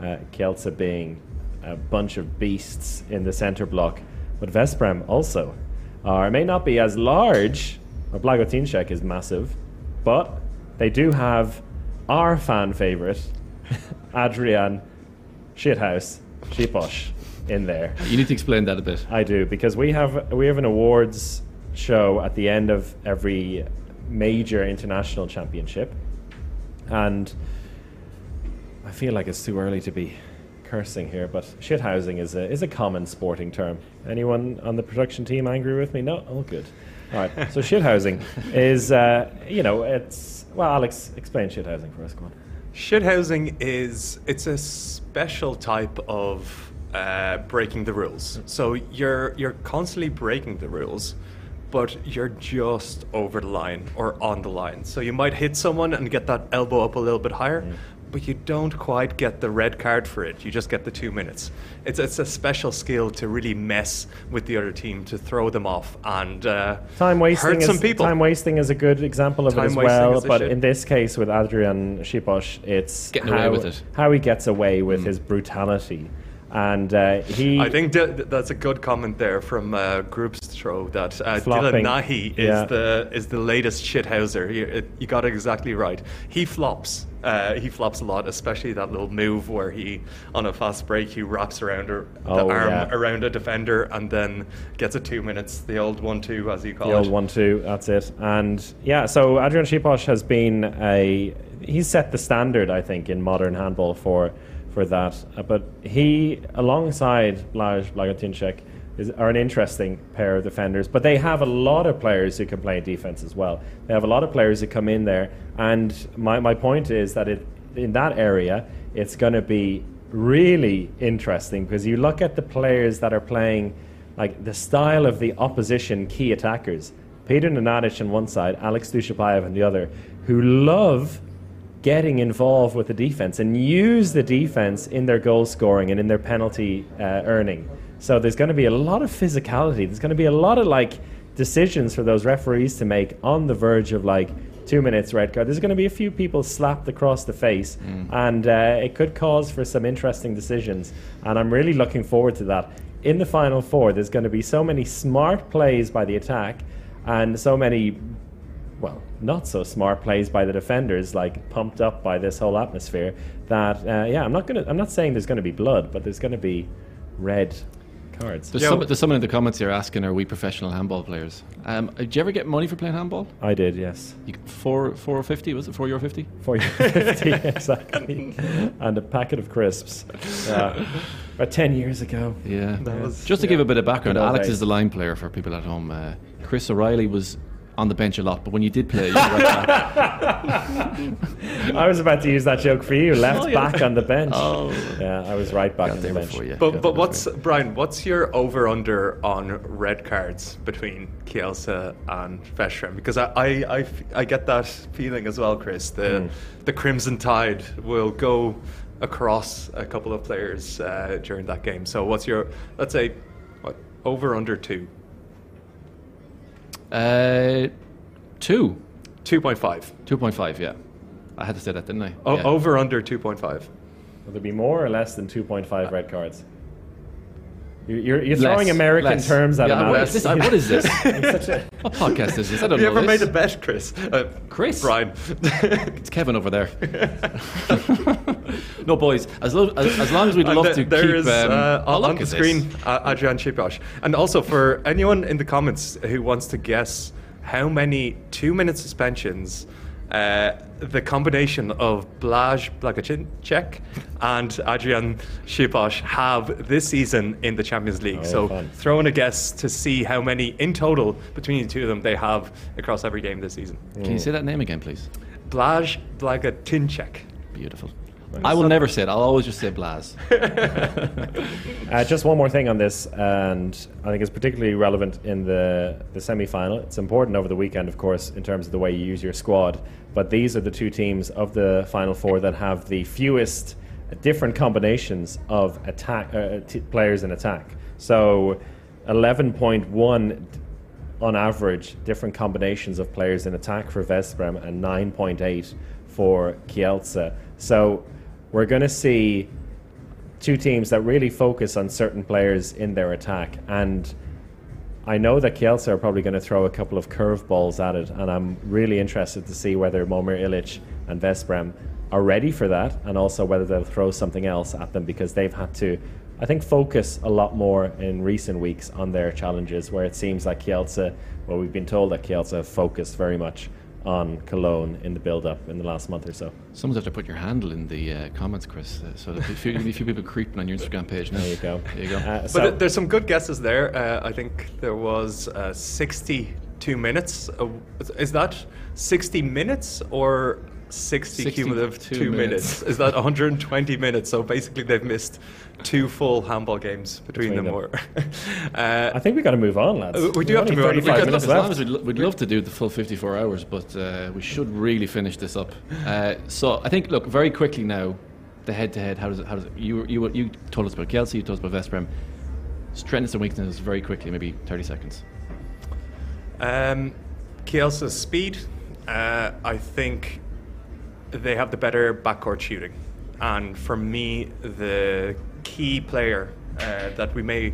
uh, Kielce being a bunch of beasts in the centre block, but Veszprem also are may not be as large. Or is massive, but they do have our fan favorite, Adrian Shithouse Sipos, in there. You need to explain that a bit. I do because we have we have an awards show at the end of every major international championship, and I feel like it's too early to be cursing here, but shithousing is a is a common sporting term. Anyone on the production team angry with me? No, all good. All right, so shithousing is uh, you know it's well, Alex, explain shithousing for us. Come on. Shithousing is it's a special type of uh, breaking the rules. So you're you're constantly breaking the rules, but you're just over the line or on the line. So you might hit someone and get that elbow up a little bit higher, but you don't quite get the red card for it. You just get the two minutes. It's it's a special skill to really mess with the other team to throw them off and uh, Time wasting hurt is some people. time wasting is a good example of Time it as well. But shit. in this case with Adrian Sipos, it's Getting how, away with it. how he gets away with his brutality, and uh, he. I think th- th- that's a good comment there from uh, Groupstro that uh, Dylan Flopping. Nahi is Yeah. the is the latest shithouser. You, it, you got it exactly right. He flops. Uh, he flops a lot, especially that little move where he, on a fast break, he wraps around her, the Oh, arm yeah. around a defender and then gets a two minutes, the old one-two as you call the it. old one-two. That's it. And yeah, so Adrian Sipos has been a. He's set the standard, I think, in modern handball for for that. Uh, but he, alongside Blaž Blagotinšek, is are an interesting pair of defenders. But they have a lot of players who can play defense as well. They have a lot of players who come in there. And my my point is that it in that area, it's going to be really interesting because you look at the players that are playing like the style of the opposition key attackers. Peter Nenadic on one side, Alex Dujshebaev on the other, who love getting involved with the defense and use the defense in their goal scoring and in their penalty uh, earning. So there's going to be a lot of physicality. There's going to be a lot of like decisions for those referees to make on the verge of like two minutes red card. There's going to be a few people slapped across the face, and uh, it could cause for some interesting decisions. And I'm really looking forward to that. In the final four, there's going to be so many smart plays by the attack, and so many well, not so smart plays by the defenders, like pumped up by this whole atmosphere. That uh, yeah, I'm not gonna. I'm not saying there's going to be blood, but there's going to be red cards. There's, Yeah, some, there's someone in the comments here asking, "Are we professional handball players?" Um, did you ever get money for playing handball? I did, yes, You, four four fifty was it? Four euro fifty? for you fifty exactly, and a packet of crisps. Yeah, about ten years ago. Yeah. was- Just to give a bit of background, Alex days. is the line player for people at home. Uh, Chris O'Reilly was on the bench a lot, but when you did play, you were right back. I was about to use that joke for you. Left Oh, yeah. back on the bench. Oh. Yeah, I was right back got on the bench. before you. But Got but what's before Brian? What's your over under on red cards between Kielce and Veszprem? Because I, I, I get that feeling as well, Chris. The the Crimson Tide will go across a couple of players uh, during that game. So what's your let's say what over under two you. Uh, two. two point five. 2.5, yeah. I had to say that, didn't I? O- Yeah. Over under two point five. Will there be more or less than 2.5 red cards? You- You're, you're throwing Less, American less. terms at yeah, him. what this? What is this? Such a- what podcast is this? I don't Have you know ever made a bet, Chris? Uh, Chris? Brian. It's Kevin over there. no, boys. As, lo- as, as long as we'd love th- to there keep is, um, uh, on look the at screen this. uh, Adrian Sipos. And also for anyone in the comments who wants to guess how many two-minute suspensions uh, the combination of Blaj Blagacek and Adrian Sipos have this season in the Champions League. Oh, so fun. throw in a guess to see how many in total between the two of them they have across every game this season. Can you say that name again, please? Blaj Blagacek. Beautiful. I will never say it. I'll always just say Blaz. Uh, just one more thing on this, and I think it's particularly relevant in the, the semi final. It's important over the weekend, of course, in terms of the way you use your squad. But these are the two teams of the final four that have the fewest different combinations of attack uh, t- players in attack. So 11.1 on average different combinations of players in attack for Veszprem and 9.8 for Kielce. So we're going to see two teams that really focus on certain players in their attack. And I know that Kielce are probably going to throw a couple of curveballs at it, and I'm really interested to see whether Momir Ilic and Veszprem are ready for that, and also whether they'll throw something else at them because they've had to, I think, focus a lot more in recent weeks on their challenges. Where it seems like Kielce, well, we've been told that Kielce have focused very much on Cologne in the build-up in the last month or so. Someone's have to put your handle in the uh, comments, Chris. Uh, so that a few, a few people creeping on your Instagram page now. There you go. There you go. Uh, But so- th- there's some good guesses there. Uh, I think there was uh, 62 minutes. Uh, is that 60 minutes or 60 cumulative 62 two minutes? minutes. Is that 120 minutes? So basically, they've missed two full handball games between, Between them. them. Or uh, I think we got to move on, lads. Uh, we do We've have to only move on. We 35 could- minutes as long left. as we'd, we'd love to do the full 54 hours, but uh, we should really finish this up. Uh, so I think, look, very quickly now, the head-to-head. How does it? How does it? You you you told us about Kielce. You told us about Veszprem. Strengths and weaknesses, very quickly, maybe 30 seconds. Um, Kielce's speed, uh, I think they have the better backcourt shooting. And for me, the key player uh, that we may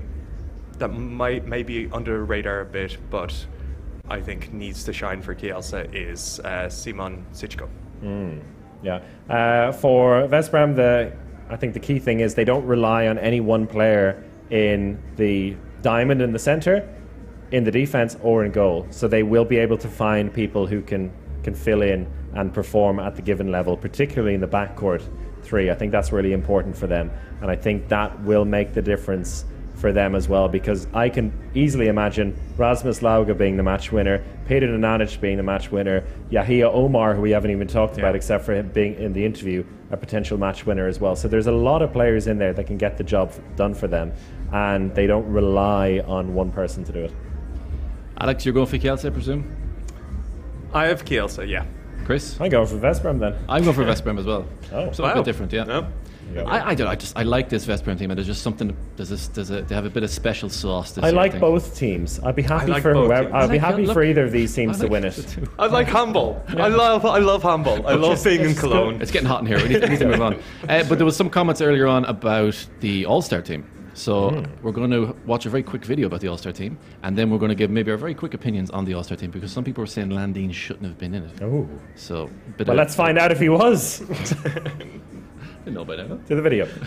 that might may be under radar a bit, but I think needs to shine for Kielce is uh, Simon Sićko. Yeah. Uh, for Veszprem, the I think the key thing is they don't rely on any one player in the diamond in the center, in the defense, or in goal. So they will be able to find people who can can fill in and perform at the given level, particularly in the backcourt three. I think that's really important for them, and I think that will make the difference for them as well because I can easily imagine Rasmus Lauge being the match winner, Peter Nenadic being the match winner, Yahia Omar, who we haven't even talked about except for him being in the interview, a potential match winner as well. So there's a lot of players in there that can get the job done for them and they don't rely on one person to do it. Alex, you're going for Kielce, I presume. I have Kielce, yeah. Chris, I'm going for Veszprem then. I'm going for Veszprem as well. Oh, so a bit different, yeah. No? I, I don't. I just I like this Veszprem team, and there's just something. There's this. There's a. They have a bit of special sauce. This I year, like think. both teams. I'd be happy like for whoever. I'd be happy look- for either of these teams I to win it. I like handball. I love I love handball. I love being in it's Cologne. It's getting hot in here. We need, we need to move on. Uh, but there was some comments earlier on about the All Star team. So Hmm. we're going to watch a very quick video about the All Star team, and then we're going to give maybe our very quick opinions on the All Star team because some people are saying Landin shouldn't have been in it. Oh. So, bit Well, let's find out if he was. No, by now. to the video.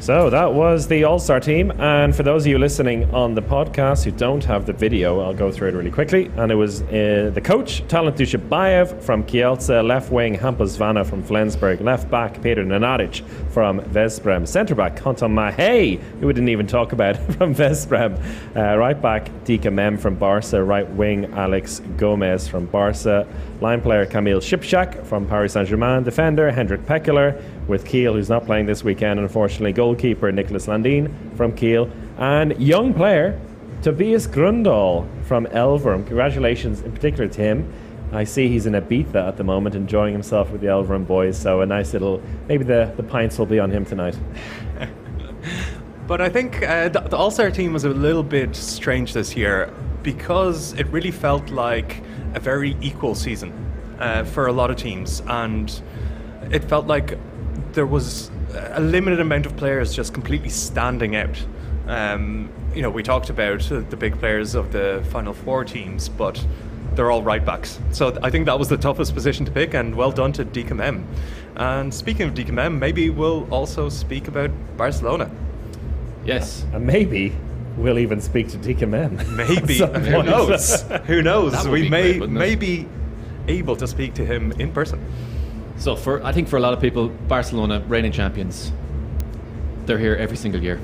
So that was the All Star team, and for those of you listening on the podcast who don't have the video, I'll go through it really quickly. And it was uh, the coach Talent Dujshebaev from Kielce, left wing Hampus Wanne from Flensburg, left back Peter Nenadic from Veszprem, centre back Kentin Mahé, who we didn't even talk about from Veszprem, uh, right back Dika Mem from Barca, right wing Alex Gomez from Barca, line player Kamil Syprzak from Paris Saint Germain, defender Hendrik Pekeler with Kiel, who's not playing this weekend, unfortunately, goalkeeper Nicholas Landin from Kiel, and young player Tobias Grundahl from Elverum. Congratulations in particular to him. I see he's in Ibiza at the moment, enjoying himself with the Elverum boys, so a nice little, maybe the, the pints will be on him tonight. But I think uh, the, the All Star team was a little bit strange this year because it really felt like a very equal season uh, for a lot of teams, and it felt like there was a limited amount of players just completely standing out. Um, you know, we talked about uh, the big players of the Final Four teams, but they're all right backs. So I think that was the toughest position to pick, and well done to Dika Mem. And speaking of Dika Mem, maybe we'll also speak about Barcelona. Yes. And maybe we'll even speak to Dika Mem. Maybe. Who knows? Who knows? We may great, may be able to speak to him in person. So for I think for a lot of people, Barcelona, reigning champions, they're here every single year.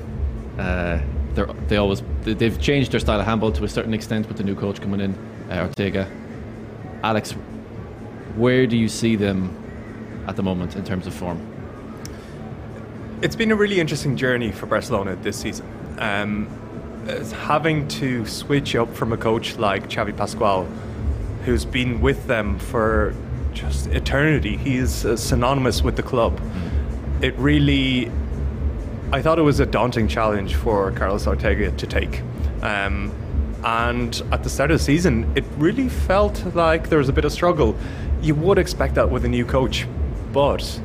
Uh, they're, they always they- they've changed their style of handball to a certain extent with the new coach coming in, uh, Ortega. Alex, where do you see them at the moment in terms of form? It's been a really interesting journey for Barcelona this season. Um, having to switch up from a coach like Xavi Pascual, who's been with them for just eternity. He is uh, synonymous with the club. It really, I thought it was a daunting challenge for Carlos Ortega to take. Um, and at the start of the season, it really felt like there was a bit of struggle. You would expect that with a new coach, but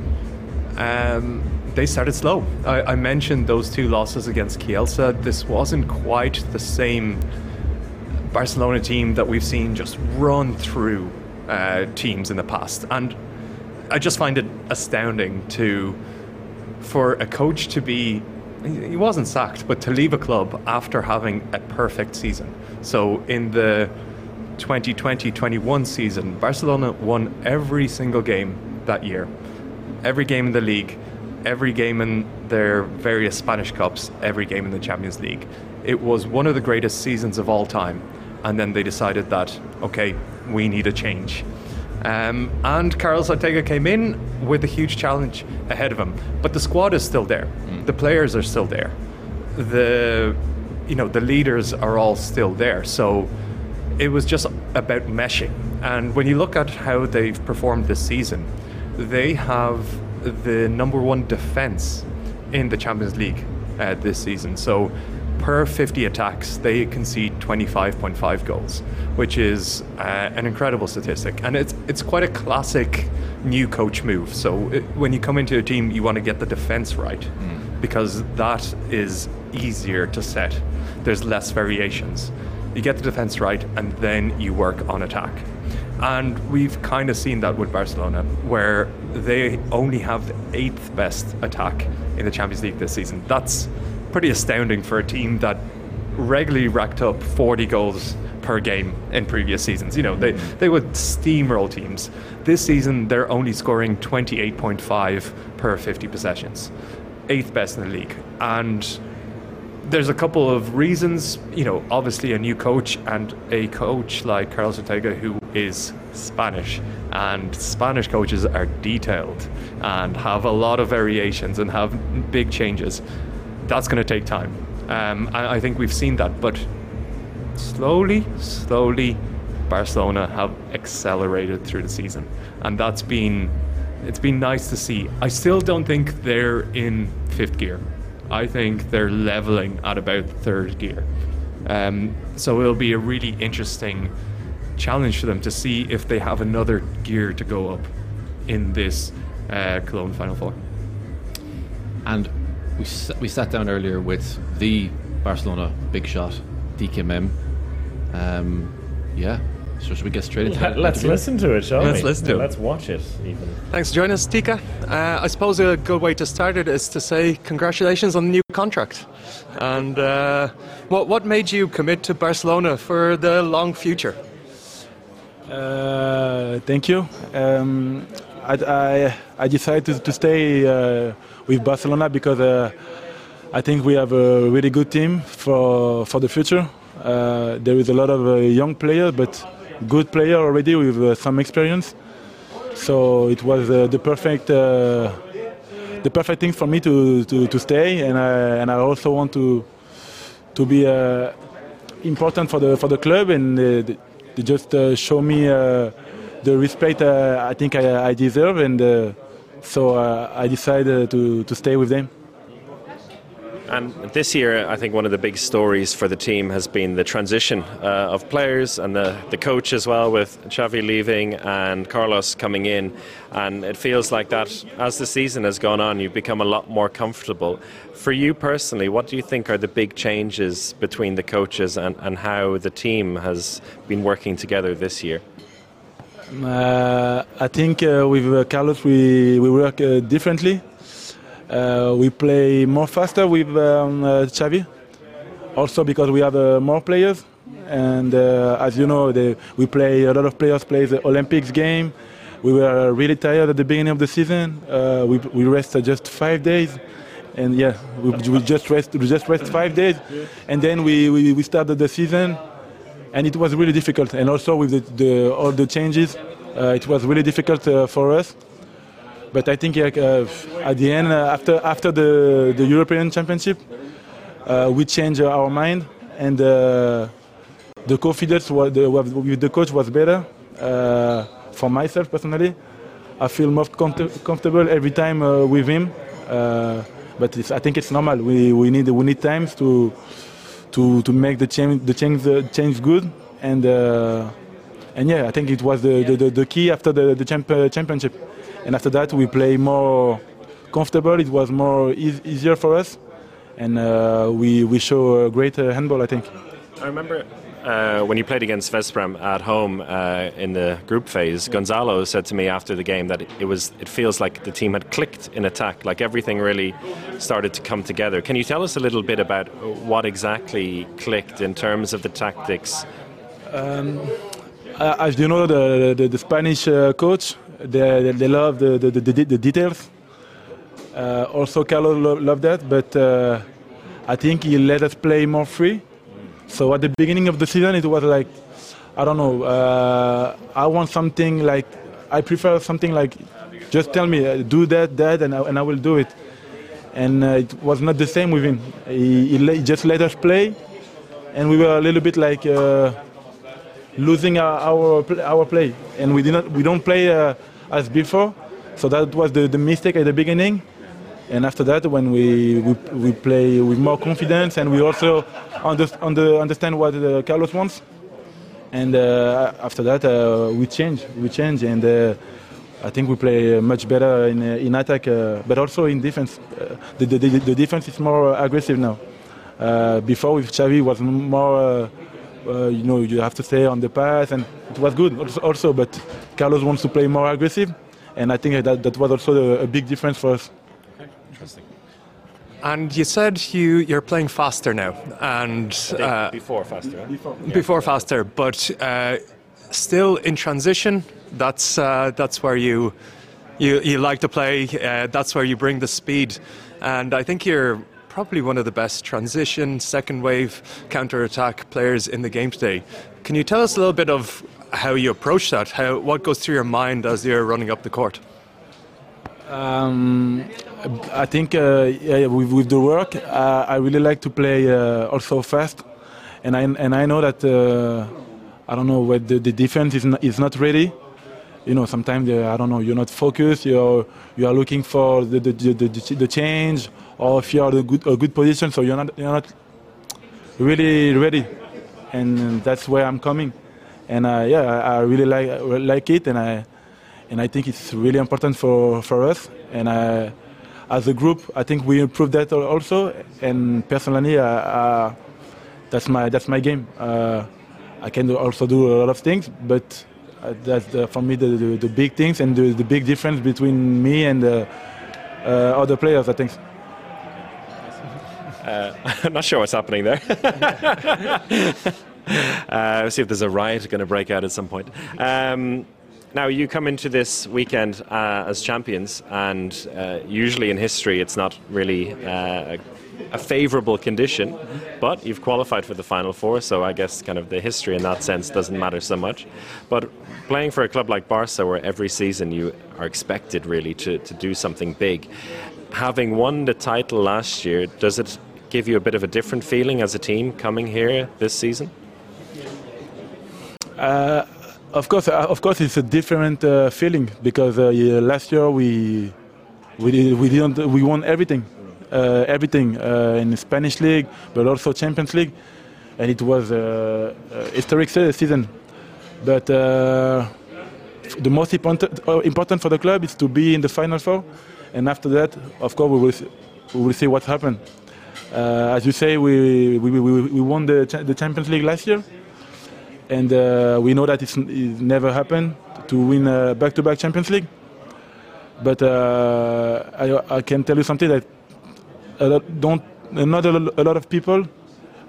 um, they started slow. I, I mentioned those two losses against Kielce. This wasn't quite the same Barcelona team that we've seen just run through uh, teams in the past, and I just find it astounding to for a coach to be he wasn't sacked, but to leave a club after having a perfect season. So in the 2020-21 season, Barcelona won every single game that year. Every game in the league, every game in their various Spanish cups, every game in the Champions League. It was one of the greatest seasons of all time. And then they decided that, okay, we need a change. Um, and Carlos Ortega came in with a huge challenge ahead of him. But the squad is still there. The players are still there. The you know, the leaders are all still there. So it was just about meshing. And when you look at how they've performed this season, they have the number one defense in the Champions League uh, this season. So per 50 attacks, they concede 25.5 goals, which is uh, an incredible statistic. And it's it's quite a classic new coach move. So it, when you come into a team, you want to get the defense right because that is easier to set. There's less variations. You get the defense right, and then you work on attack. And we've kind of seen that with Barcelona, where they only have the eighth best attack in the Champions League this season. That's pretty astounding for a team that regularly racked up 40 goals per game in previous seasons. You know, they, they would steamroll teams. This season, they're only scoring 28.5 per 50 possessions, eighth best in the league. And there's a couple of reasons. You know, obviously a new coach and a coach like Carlos Ortega who is Spanish, and Spanish coaches are detailed and have a lot of variations and have big changes. That's going to take time. Um, and I think we've seen that, but slowly, slowly, Barcelona have accelerated through the season, and that's been It's been nice to see. I still don't think they're in fifth gear. I think they're leveling at about third gear. Um, so it'll be a really interesting challenge for them to see if they have another gear to go up in this uh, Cologne Final Four. And we, s- we sat down earlier with the Barcelona big shot, Dika Mem. Um, yeah, so should we get straight into that? Let's interview? listen to it, shall we? Let's listen to it. Let's watch it, even. Thanks for joining us, Dika. Uh, I suppose a good way to start it is to say congratulations on the new contract. And uh, what, what made you commit to Barcelona for the long future? Uh, thank you. Um, I, I, I decided to, stay uh, with Barcelona because uh, I think we have a really good team for, for the future. Uh, there is a lot of uh, young players, but good player already with uh, some experience. So it was uh, the perfect the perfect thing for me to, to, to stay, and I, and I also want to to be important for the for the club and uh, they just show me the respect uh, I think I, I deserve, and uh, so uh, I decided to to stay with them. And this year, I think one of the big stories for the team has been the transition uh, of players and the, the coach as well, with Xavi leaving and Carlos coming in. And it feels like that as the season has gone on, you've become a lot more comfortable. For you personally, what do you think are the big changes between the coaches and, and how the team has been working together this year? Uh, I think uh, with uh, Carlos we we work uh, differently. Uh, we play more faster with um, Xavi, also because we have more players. And as you know, the, we play a lot of players play the Olympics game. We were really tired at the beginning of the season. We we rested just five days, and yeah, we, we just rest we just rest five days, and then we, we, we started the season and it was really difficult. And also with the, the, all the changes, uh, it was really difficult uh, for us. But I think uh, at the end, after after the, the European Championship, we changed our mind, and the confidence was, the, with the coach was better. Uh, for myself personally, I feel more comfort- comfortable every time uh, with him. Uh, but I think it's normal. We, we need we need times to to to make the change the change the change good. And uh, and yeah I think it was the the, the, the key after the the champ, uh, championship. And after that we play more comfortable. It was more eas easier for us. And uh, we we show a great uh, handball I think. I remember uh, when you played against Veszprem at home uh, in the group phase, Gonzalo said to me after the game that it was it feels like the team had clicked in attack, like everything really started to come together. Can you tell us a little bit about what exactly clicked in terms of the tactics? Um, as you know, the the, the Spanish uh, coach, they, they love the the, the, the details. Uh, also, Carlos lo- loved that, but uh, I think he let us play more free. So at the beginning of the season, it was like, I don't know, uh, I want something like, I prefer something like, just tell me, uh, do that, that, and I, and I will do it. And uh, it was not the same with him. He, he, just let us play, and we were a little bit like. Uh, losing our our, our play, and we did not we don't play uh, as before. So that was the, the mistake at the beginning, and after that, when we we, we play with more confidence, and we also under, under, understand what uh, Carlos wants, and uh, after that uh, we change we change, and uh, I think we play much better in uh, in attack, uh, but also in defense. The, the, the, defense is more aggressive now. Before with Xavi was more. You know, you have to stay on the pass, and it was good also-. But Carlos wants to play more aggressive, and I think that that was also a big difference for us. Interesting. And you said you, you're playing faster now, and uh, Before faster. huh? before faster, but uh, still in transition. That's uh, that's where you you you like to play. Uh, that's where you bring the speed, and I think you're probably one of the best transition, second wave, counter attack players in the game today. Can you tell us a little bit of how you approach that? How what goes through your mind as you're running up the court? Um, I think uh, yeah, with, with the work, uh, I really like to play uh, also fast, and I and I know that I don't know what the, the defense is not, is not ready, you know, sometimes uh, I don't know, you're not focused. You're you are looking for the the, the, the, the change, or if you are a good a good position, so you're not you're not really ready, and that's where I'm coming. And uh, yeah, I, I really like like it, and I and I think it's really important for for us. And I, as a group, I think we improved that also. And personally, uh, uh, that's my that's my game. Uh, I can also do a lot of things, but uh, that's for me the, the, the big things and the, the big difference between me and uh, uh, other players. I think. I'm not sure what's happening there. uh, see if there's a riot going to break out at some point. Um, now, you come into this weekend uh, as champions, and uh, usually in history it's not really uh, a, favourable condition, but you've qualified for the Final Four, so I guess kind of the history in that sense doesn't matter so much. But playing for a club like Barca, where every season you are expected really to, to do something big, having won the title last year, does it give you a bit of a different feeling as a team coming here this season? Uh, of course, uh, of course, it's a different uh, feeling because uh, yeah, last year we we did, we didn't we won everything, uh, everything uh, in the Spanish league, but also Champions League, and it was a, a historic season. But uh, the most important uh, important for the club is to be in the final four, and after that, of course, we will see, we will see what happened. Uh, as you say, we we, we, we won the, the Champions League last year and uh, we know that it's, it never happened to win a back-to-back Champions League. But uh, I, I can tell you something that lot, don't not a, lot of people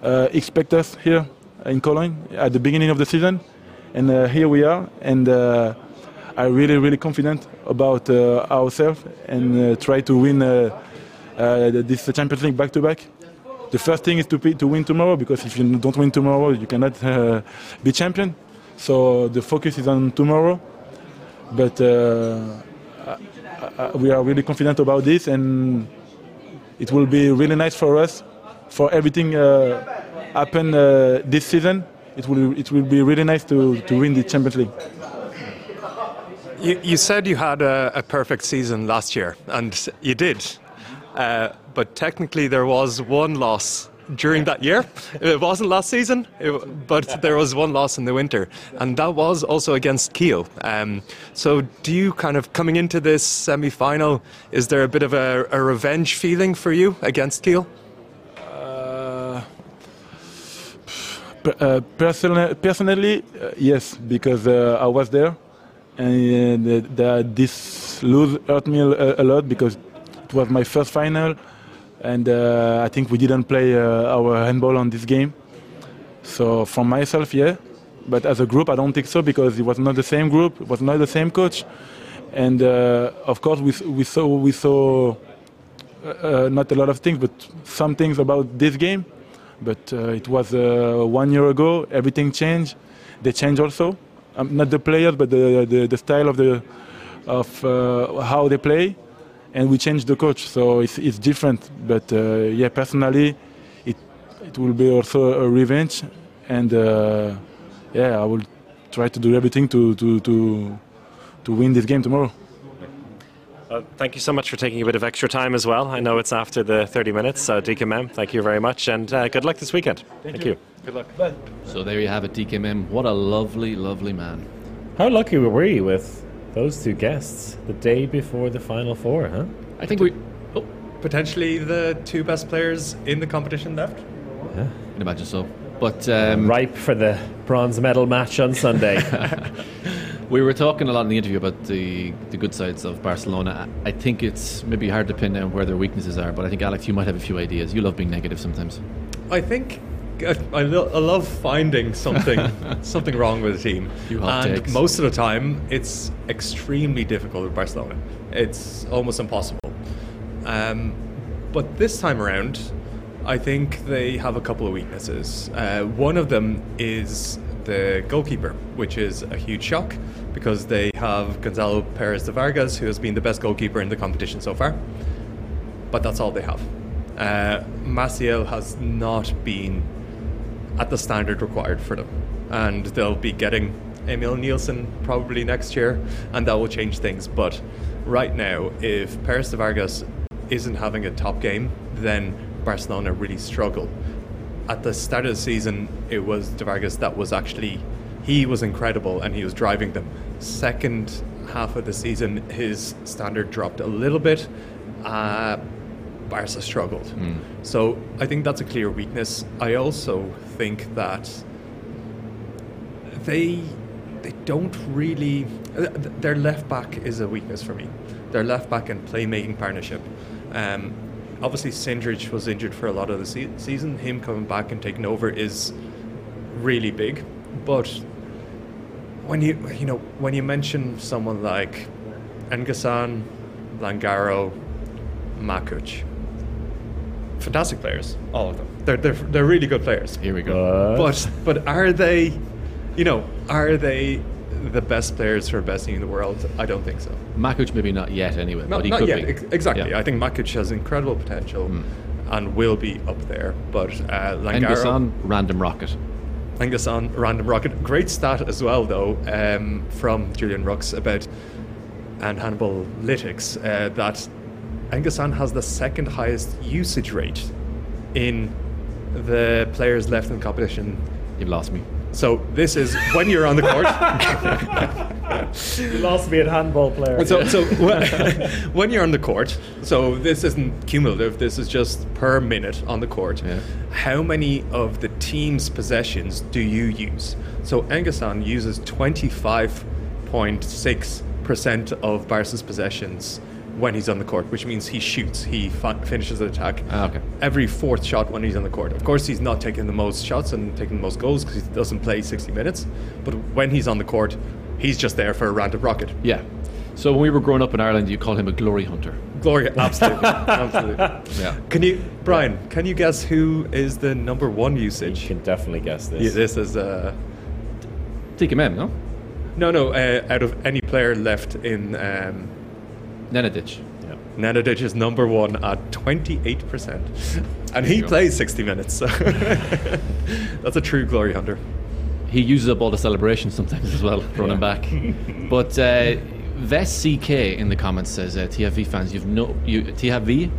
uh, expect us here in Cologne at the beginning of the season, and uh, here we are. And uh, I'm really, really confident about uh, ourselves and try to win this Champions League back-to-back the first thing is to, to win tomorrow because if you don't win tomorrow, you cannot uh, be champion. So the focus is on tomorrow. But uh, we are really confident about this, and it will be really nice for us for everything uh, happen uh, this season. It will it will be really nice to, to win the Champions League. You, you said you had a, a perfect season last year, and you did. Uh, but technically, there was one loss during that year. It wasn't last season, it- but there was one loss in the winter, and that was also against Kiel. Um, so, do you kind of coming into this semi-final? Is there a bit of a, a revenge feeling for you against Kiel? Uh, per- uh, personally, personally uh, yes, because uh, I was there, and uh, the, this lose hurt me a, a lot because it was my first final, and uh, I think we didn't play uh, our handball on this game. So for myself, yeah, but as a group, I don't think so because it was not the same group, it was not the same coach, and uh, of course we, we saw we saw uh, not a lot of things, but some things about this game. But uh, it was uh, one year ago. Everything changed. They changed also, um, not the players, but the, the, the style of the of how they play, and we changed the coach. So it's, it's different. But uh, yeah, personally, it it will be also a revenge, and uh, yeah, I will try to do everything to to to to win this game tomorrow. Uh, thank you so much for taking a bit of extra time as well. I know it's after the 30 minutes, so Dika Mem, thank you very much, and uh, good luck this weekend. Thank, you. Good luck. So there you have it, DKM. What a lovely, lovely man. How lucky were you with those two guests the day before the Final Four, huh? I think we. Oh, Potentially the two best players in the competition left. Yeah, I can imagine so. But um, Ripe for the bronze medal match on Sunday. we were talking a lot in the interview about the, the good sides of Barcelona. I think it's maybe hard to pin down where their weaknesses are, but I think, Alex, you might have a few ideas. You love being negative sometimes. I think I, I, lo- I love finding something something wrong with the team, and takes. most of the time it's extremely difficult with Barcelona. It's almost impossible. Um, but this time around, I think they have a couple of weaknesses. Uh, one of them is the goalkeeper, which is a huge shock because they have Gonzalo Perez de Vargas, who has been the best goalkeeper in the competition so far but that's all they have. Uh, Maciel has not been at the standard required for them, and they'll be getting Emil Nielsen probably next year, and that will change things. But right now, if Perez de Vargas isn't having a top game, then Barcelona really struggle. At the start of the season, it was de Vargas that was actually he was incredible and he was driving them. Second half of the season, his standard dropped a little bit. Uh, Barca struggled. So I think that's a clear weakness. I also think that they they don't really th- th- their left back is a weakness for me. Their left back and playmaking partnership. Um, obviously, Cindrić was injured for a lot of the se- season. Him coming back and taking over is really big. But when you you know when you mention someone like N'Guessan, Langaro, Makuc, fantastic players, all of them. They're they're, they're really good players. Here we go. But but are they, you know, are they the best players for best team in the world? I don't think so. Makuc maybe not yet anyway, No, but he not could yet. be. Exactly. Yeah. I think Makic has incredible potential and will be up there. But uh, Langaro, N'Guessan, random rocket. Angus on random rocket. Great stat as well, though, um, from Julian Rux about and Hannibal Lytics uh, that N'Guessan has the second highest usage rate in the players left in the competition. You've lost me. So this is when you're on the court. You lost me at handball player. So, so when you're on the court, so this isn't cumulative. This is just per minute on the court. Yeah. How many of the team's possessions do you use? So N'Guessan uses 25.6 percent of Barca's possessions when he's on the court, which means he shoots, he fi- finishes the attack. Ah, okay. Every fourth shot when he's on the court. Of course, he's not taking the most shots and taking the most goals because he doesn't play 60 minutes. But when he's on the court, he's just there for a random rocket. Yeah. So when we were growing up in Ireland, you called him a glory hunter. Glory, absolutely, absolutely. Yeah. Can you, Brian? Can you guess who is the number one usage? you can definitely guess Yeah, this. this is uh, TKM, no? no, no. Uh, out of any player left in um, Nenadic. Yeah. Nenadic is number one at twenty eight percent, and he plays sixty minutes. So that's a true glory hunter. He uses up all the celebrations sometimes as well, running back. but uh, Ves CK in the comments says, uh, TFV fans, you've no you TFV,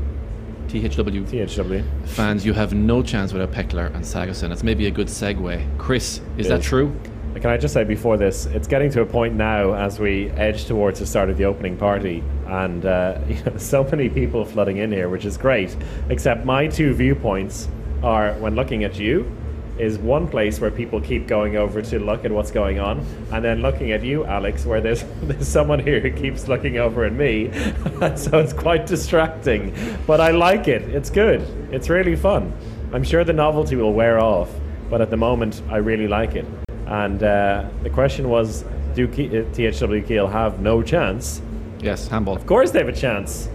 THW THW. fans, you have no chance without Pekeler and Sagosen. That's maybe a good segue. Chris, is It that is. true? Can I just say before this, it's getting to a point now as we edge towards the start of the opening party, and uh, you know, so many people flooding in here, which is great. Except my two viewpoints are when looking at you, is one place where people keep going over to look at what's going on, and then looking at you, Alex, where there's there's someone here who keeps looking over at me, so it's quite distracting. But I like it. It's good. It's really fun. I'm sure the novelty will wear off, but at the moment, I really like it. And uh, the question was, do Ke- uh, THW Kiel have no chance? Yes, handball. Of course, they have a chance.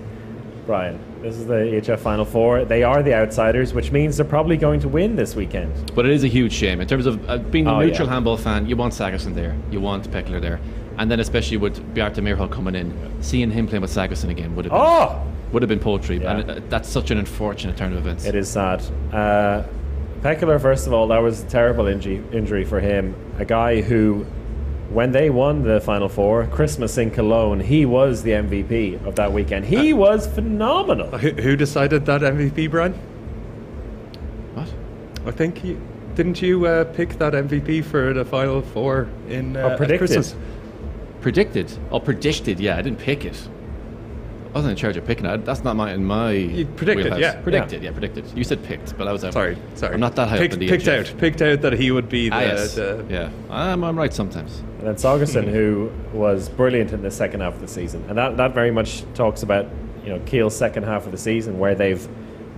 Brian, this is the EHF Final Four. They are the outsiders, which means they're probably going to win this weekend. But it is a huge shame. In terms of uh, being a Oh, neutral yeah. handball fan, you want Sagosen there, you want Pekeler there. And then especially with Bjarte Myrhol coming in, seeing him playing with Sagosen again would have been, Oh, would have been poetry. Yeah. And uh, that's such an unfortunate turn of events. it is sad. Uh, Pekeler, first of all, that was a terrible injury, injury for him. A guy who, when they won the Final Four, Christmas in Cologne, he was the MVP of that weekend. He was phenomenal. Who, who decided that MVP, Brian? What? I think you didn't you uh, pick that MVP for the final four in uh, Oh, predicted. Christmas? Predicted? Oh, predicted, yeah. I didn't pick it. I wasn't in charge of picking it. That's not my in my. You predicted, wheelhouse. yeah. Predicted, yeah. predicted. You said picked, but I was out. Sorry, sorry. I'm not that high picked, up in the picked EHF. out, picked out that he would be the, Ah, yes. the yeah, I'm, I'm right sometimes. And then Sagosen, who was brilliant in the second half of the season, and that, that very much talks about you know Kiel's second half of the season, where they've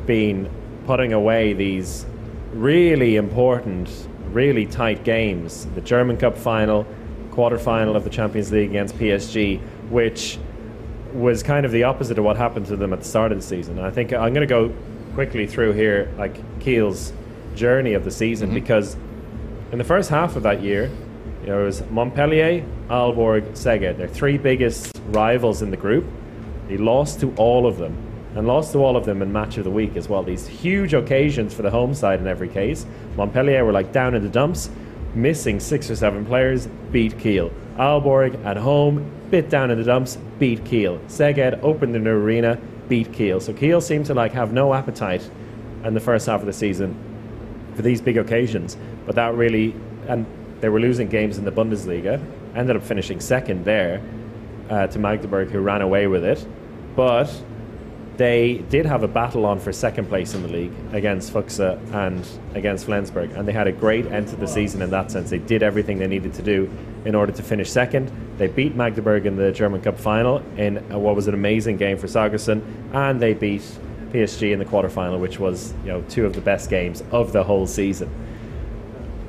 been putting away these really important, really tight games. The German Cup final, quarter final of the Champions League against PSG, which was kind of the opposite of what happened to them at the start of the season. And I think I'm going to go quickly through here, like Kiel's journey of the season, mm-hmm. because in the first half of that year, there was Montpellier, Aalborg, Szeged. They're three biggest rivals in the group. He lost to all of them, and lost to all of them in match of the week as well. These huge occasions for the home side in every case. Montpellier were like down in the dumps. missing six or seven players, beat Kiel. Aalborg at home, bit down in the dumps, beat Kiel. Szeged opened the new arena, beat Kiel. So Kiel seemed to like have no appetite in the first half of the season for these big occasions. But that really, and they were losing games in the Bundesliga, ended up finishing second there uh, to Magdeburg, who ran away with it. But they did have a battle on for second place in the league against Füchse and against Flensburg, and they had a great end to the season in that sense. They did everything they needed to do in order to finish second. They beat Magdeburg in the German Cup final in what was an amazing game for Sagosen, and they beat PSG in the quarterfinal, which was you know two of the best games of the whole season.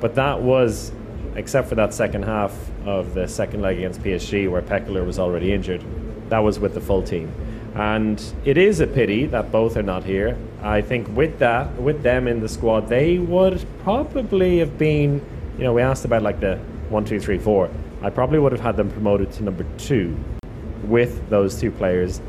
But that was, except for that second half of the second leg against PSG, where Pekeler was already injured, that was with the full team. And it is a pity that both are not here. I think with that, with them in the squad, they would probably have been, you know, we asked about like the one, two, three, four. I probably would have had them promoted to number two with those two players.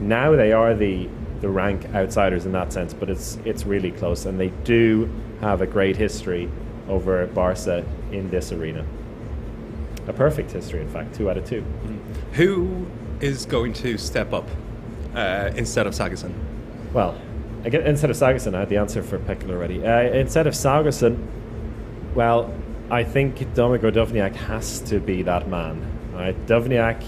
Now they are the the rank outsiders in that sense, but it's it's really close, and they do have a great history over Barca in this arena. A perfect history, in fact, two out of two. Who is going to step up uh, instead of Sagosen? Well, instead of Sagosen, I had the answer for Pekel already. Uh, instead of Sagosen, well, I think Domagoj Duvnjak has to be that man. Right? Duvniak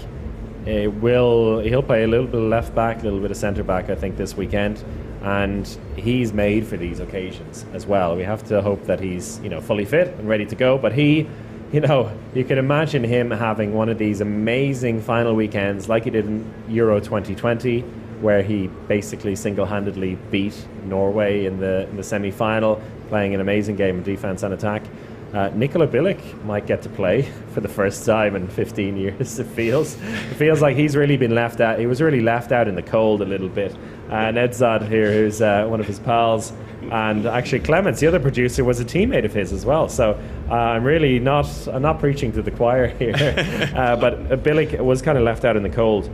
uh, will he'll play a little bit of left back, a little bit of centre back, I think, this weekend, and he's made for these occasions as well. We have to hope that he's you know fully fit and ready to go. But he, you know, you can imagine him having one of these amazing final weekends like he did in Euro 2020, where he basically single-handedly beat Norway in the in the semi-final, playing an amazing game of defense and attack. Uh, Nikola Bilic might get to play for the first time in 15 years. It feels it feels like he's really been left out. He was really left out in the cold a little bit. Uh, Nedzad here, who's uh, one of his pals, and actually Clements, the other producer, was a teammate of his as well. So uh, I'm really not I'm not preaching to the choir here, uh, but Bilic was kind of left out in the cold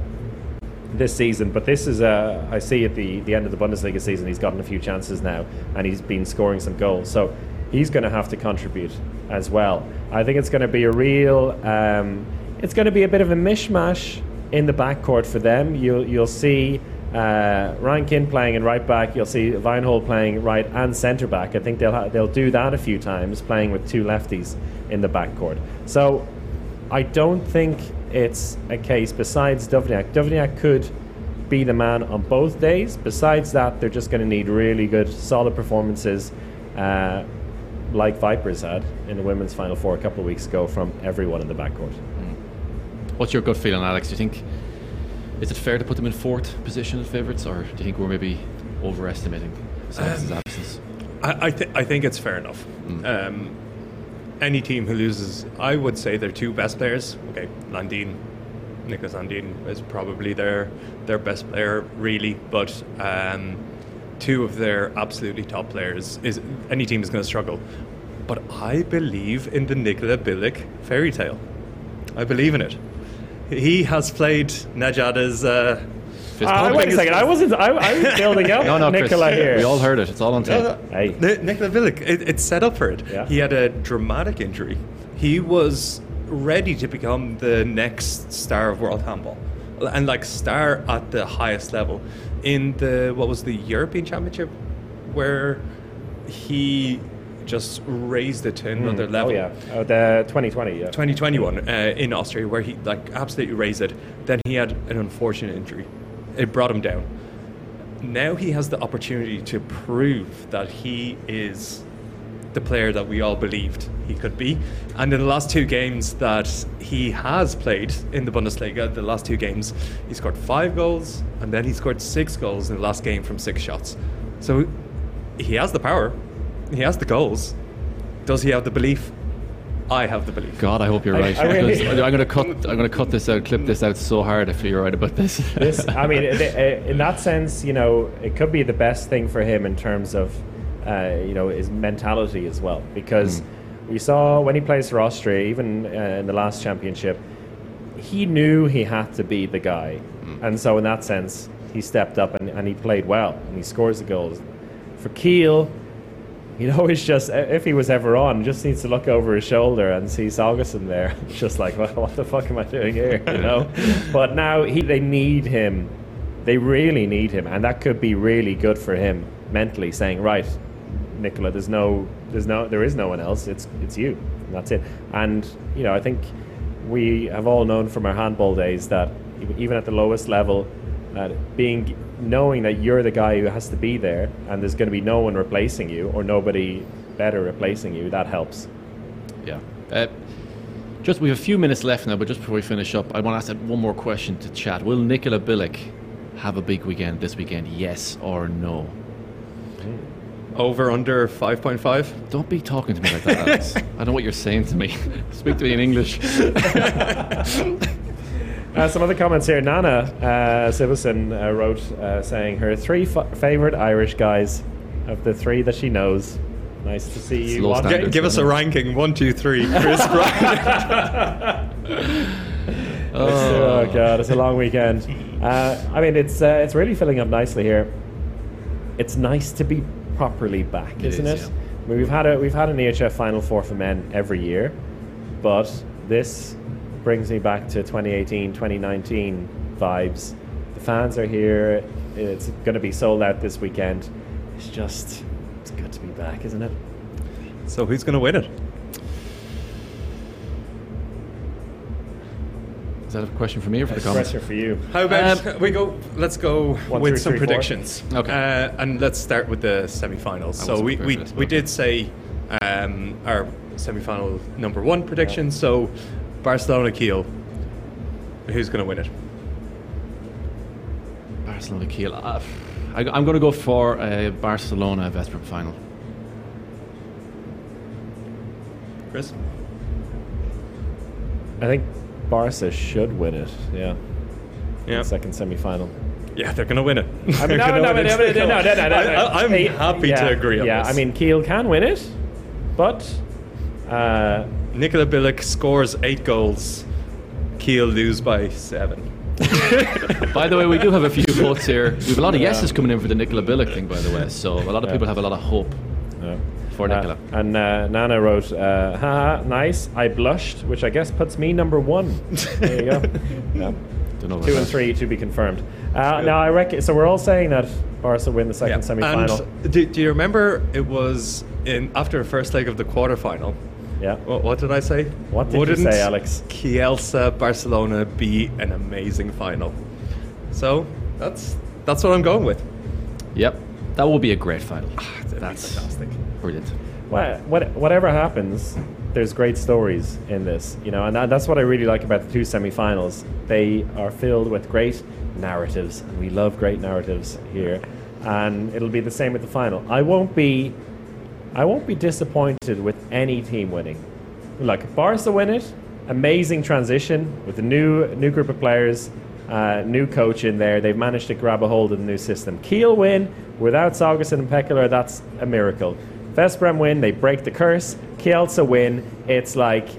this season. But this is, uh, I see at the, the end of the Bundesliga season, he's gotten a few chances now and he's been scoring some goals. So he's going to have to contribute as well. I think it's going to be a real, um, it's going to be a bit of a mishmash in the backcourt for them. You'll, you'll see uh, Reinkind playing in right back. You'll see Weinhold playing right and centre back. I think they'll ha- they'll do that a few times, playing with two lefties in the backcourt. So I don't think it's a case. Besides Duvnjak, Duvnjak could be the man on both days. Besides that, they're just going to need really good, solid performances. Uh, like Vipers had in the women's final four a couple of weeks ago from everyone in the backcourt. What's your gut feeling, Alex? Do you think is it fair to put them in fourth position as favourites, or do you think we're maybe overestimating Saxon's absence? I, I, th- I think it's fair enough. Um, any team who loses, I would say their two best players. Okay, Landin, Niklas Landin is probably their their best player, really. But um, two of their absolutely top players is any team is going to struggle. But I believe in the Nikola Bilic fairy tale. I believe in it. He has played Najada's. Uh, Uh, wait a second, I wasn't. I, I was building up No, no, Chris, here. we all heard it. It's all on tape. Hey. N- Nikola Bilic, it, it's set up for it. Yeah. He had a dramatic injury. He was ready to become the next star of world handball, and like star at the highest level in the what was the European Championship, where he just raised it to another Oh level. yeah, oh, the 2020. Yeah. 2021 uh, in Austria, where he like absolutely raised it. Then he had an unfortunate injury. It brought him down. Now he has the opportunity to prove that he is the player that we all believed he could be. And in the last two games that he has played in the Bundesliga, the last two games, he scored five goals and then he scored six goals in the last game from six shots. So he has the power, he has the goals. Does he have the belief? I have the belief. God, I hope you're right. I really- because I'm going to cut. I'm going to cut this out, clip this out so hard if you're right about this. this, I mean, uh, in that sense, you know, it could be the best thing for him in terms of, uh, you know, his mentality as well. Because we saw when he plays for Austria, even uh, in the last championship, he knew he had to be the guy, and so in that sense, he stepped up and, and he played well and he scores the goals. For Kiel, he'd always just, if he was ever on, just needs to look over his shoulder and see Sagosen there. just like, well, what the fuck am I doing here? You know. but now he, they need him. They really need him, and that could be really good for him mentally. Saying, right, Nikola, there's no, there's no, there is no one else. It's it's you. And that's it. And you know, I think we have all known from our handball days that even at the lowest level, that being knowing that you're the guy who has to be there, and there's going to be no one replacing you or nobody better replacing you, that helps. Yeah. Uh, just we have a few minutes left now, but just before we finish up, I want to ask one more question to chat. Will Nikola Bilic have a big weekend this weekend? Yes or no? Over under 5.5? Don't be talking to me like that, Alex. I know what you're saying to me. Speak to me in English. Uh, some other comments here. Nana uh, Sivison uh, wrote uh, saying her three f- favorite Irish guys of the three that she knows. Nice to see you. One- G- give us a ranking one, two, three. Chris Bryant. oh god, it's a long weekend. Uh, I mean, it's uh, it's really filling up nicely here. It's nice to be properly back, It isn't is, it? yeah. I mean, we've had a we've had an EHF Final Four for men every year, but this brings me back to 2018, 2019 vibes. The fans are here. It's going to be sold out this weekend. It's just it's good to be back, isn't it? so who's going to win it? Is that a question for me or for the It's a comments? question for you. How about we go? Let's go One, with two, some three, four. predictions. Okay. Uh, and let's start with the semi-finals. I So we we, this, we okay. did say um, our semi-final number one prediction. So Barcelona Kiel. Who's going to win it? Barcelona Kiel. Uh, I, I'm going to go for a Barcelona Veszprem final. Chris. I think Barca should win it. Yeah. Yeah. Second semi-final. Yeah, they're going to win it. I mean, They're no, gonna no, win no, it. no, no, no, no, no, I- I- I'm happy yeah, to agree on Yeah, this. I mean, Kiel can win it, but uh, Nikola Bilic scores eight goals. Kiel lose by seven. By the way, we do have a few votes here. We have a lot of yeses coming in for the Nikola Bilic thing, by the way. So a lot of people have a lot of hope no. for Nicola. Uh, and uh, Nana wrote, uh, haha, nice. I blushed, which I guess puts me number one. There you go. yeah. Don't know Two and three to be confirmed. Uh, now I reckon. So we're all saying that Barca win the second Yeah. semi-final. And do, do you remember it was in after the first leg of the quarterfinal? Yeah. What, what did I say? What did you Wouldn't say, Alex? Kielce Barcelona be an amazing final? So that's that's what I'm going with. Yep, that will be a great final. Ah, that'd That's fantastic. brilliant. Well, what, whatever happens, there's great stories in this, you know, and that, that's what I really like about the two semi-finals. They are filled with great narratives, and we love great narratives here. And it'll be the same with the final. I won't be, I won't be disappointed with any team winning. Look, Barca win it. Amazing transition with a new new group of players, uh, new coach in there. They've managed to grab a hold of the new system. Kiel win without Sagosen and Pekeler. That's a miracle. Veszprem win. They break the curse. Kielce win. It's like,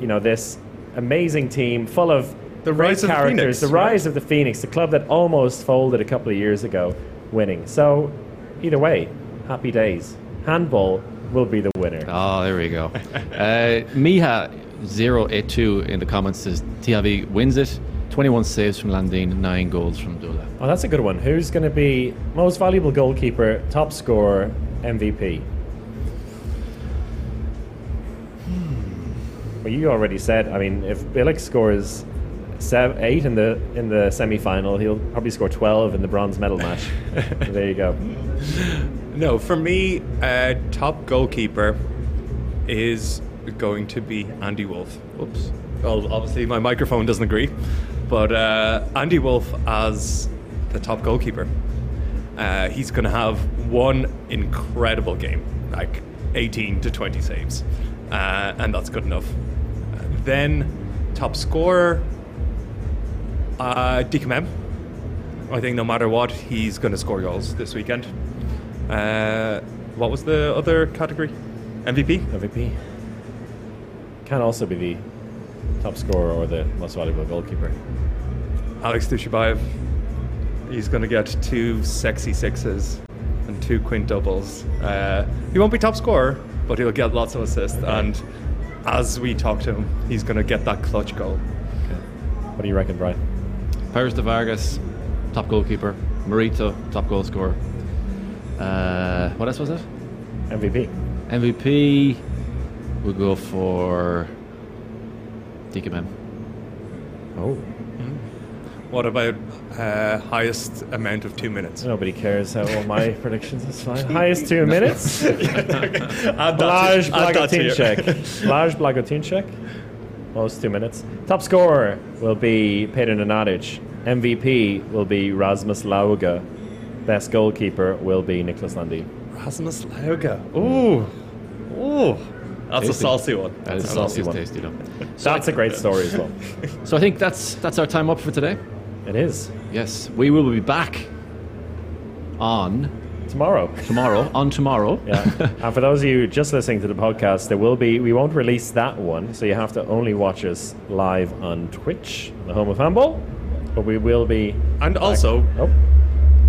you know, this amazing team full of The great rise of the characters. Phoenix, the right? rise of the Phoenix, the club that almost folded a couple of years ago, winning. So, either way, happy days. Handball will be the winner. Oh, there we go. uh, Miha082 in the comments says TIV wins it. 21 saves from Landin, 9 goals from Dula. Oh, that's a good one. Who's going to be most valuable goalkeeper, top scorer, MVP? Well, you already said. I mean, if Bilic scores seven, eight in the in the semi final, he'll probably score twelve in the bronze medal match. There you go. No, for me, uh, top goalkeeper is going to be Andy Wolff. Oops. Well, obviously my microphone doesn't agree, but uh, Andy Wolff as the top goalkeeper. Uh, he's going to have one incredible game, like 18 to 20 saves, uh, and that's good enough. Then, top scorer, uh, Dika I think no matter what, he's going to score goals this weekend. Uh, what was the other category? MVP? MVP can also be the top scorer or the most valuable goalkeeper. Alex Dujshebaev. He's going to get two sexy sixes and two quintuples. Uh, he won't be top scorer, but he'll get lots of assists. And as we talk to him, he's going to get that clutch goal. What do you reckon, Brian? Perez de Vargas, top goalkeeper. Moryto, top goal scorer. Uh, what else was it? MVP. MVP, we'll go for Dika Mem. Oh. What about uh, highest amount of two minutes? Nobody cares how all my predictions is fine. Highest two minutes. Add that Blaj to- add that Blagotinchek. Blaž Blagotinšek. Most two minutes. Top scorer will be Petar Nenadic. MVP will be Rasmus Lauge. Best goalkeeper will be Niklas Landin. Rasmus Lauge. Ooh. Ooh. That's a Tasty. saucy one. That is a a saucy saucy one. tasty though. That's a great story as well. So I think that's that's our time up for today. It is. Yes, we will be back on Tomorrow. tomorrow. on tomorrow. Yeah. and for those of you just listening to the podcast, there will be we won't release that one, so you have to only watch us live on Twitch, the home of handball. But we will be And also, Oh.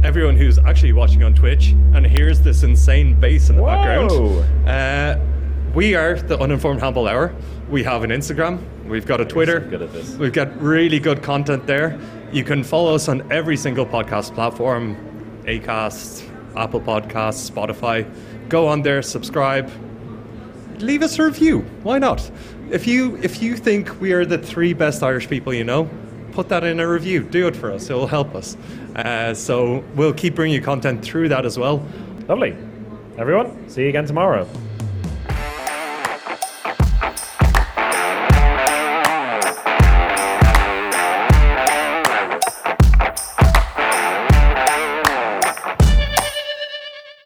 Everyone who's actually watching on Twitch and hears this insane bass in the Whoa. background, uh, we are the Uninformed Handball Hour. We have an Instagram. We've got a Twitter. so good at this. We've got really good content there. You can follow us on every single podcast platform Acast, Apple Podcasts, Spotify. Go on there, subscribe, leave us a review. Why not? If you if you think we are the three best Irish people you know, put that in a review. Do it for us. It will help us. Uh, so we'll keep bringing you content through that as well. Lovely. Everyone, see you again tomorrow.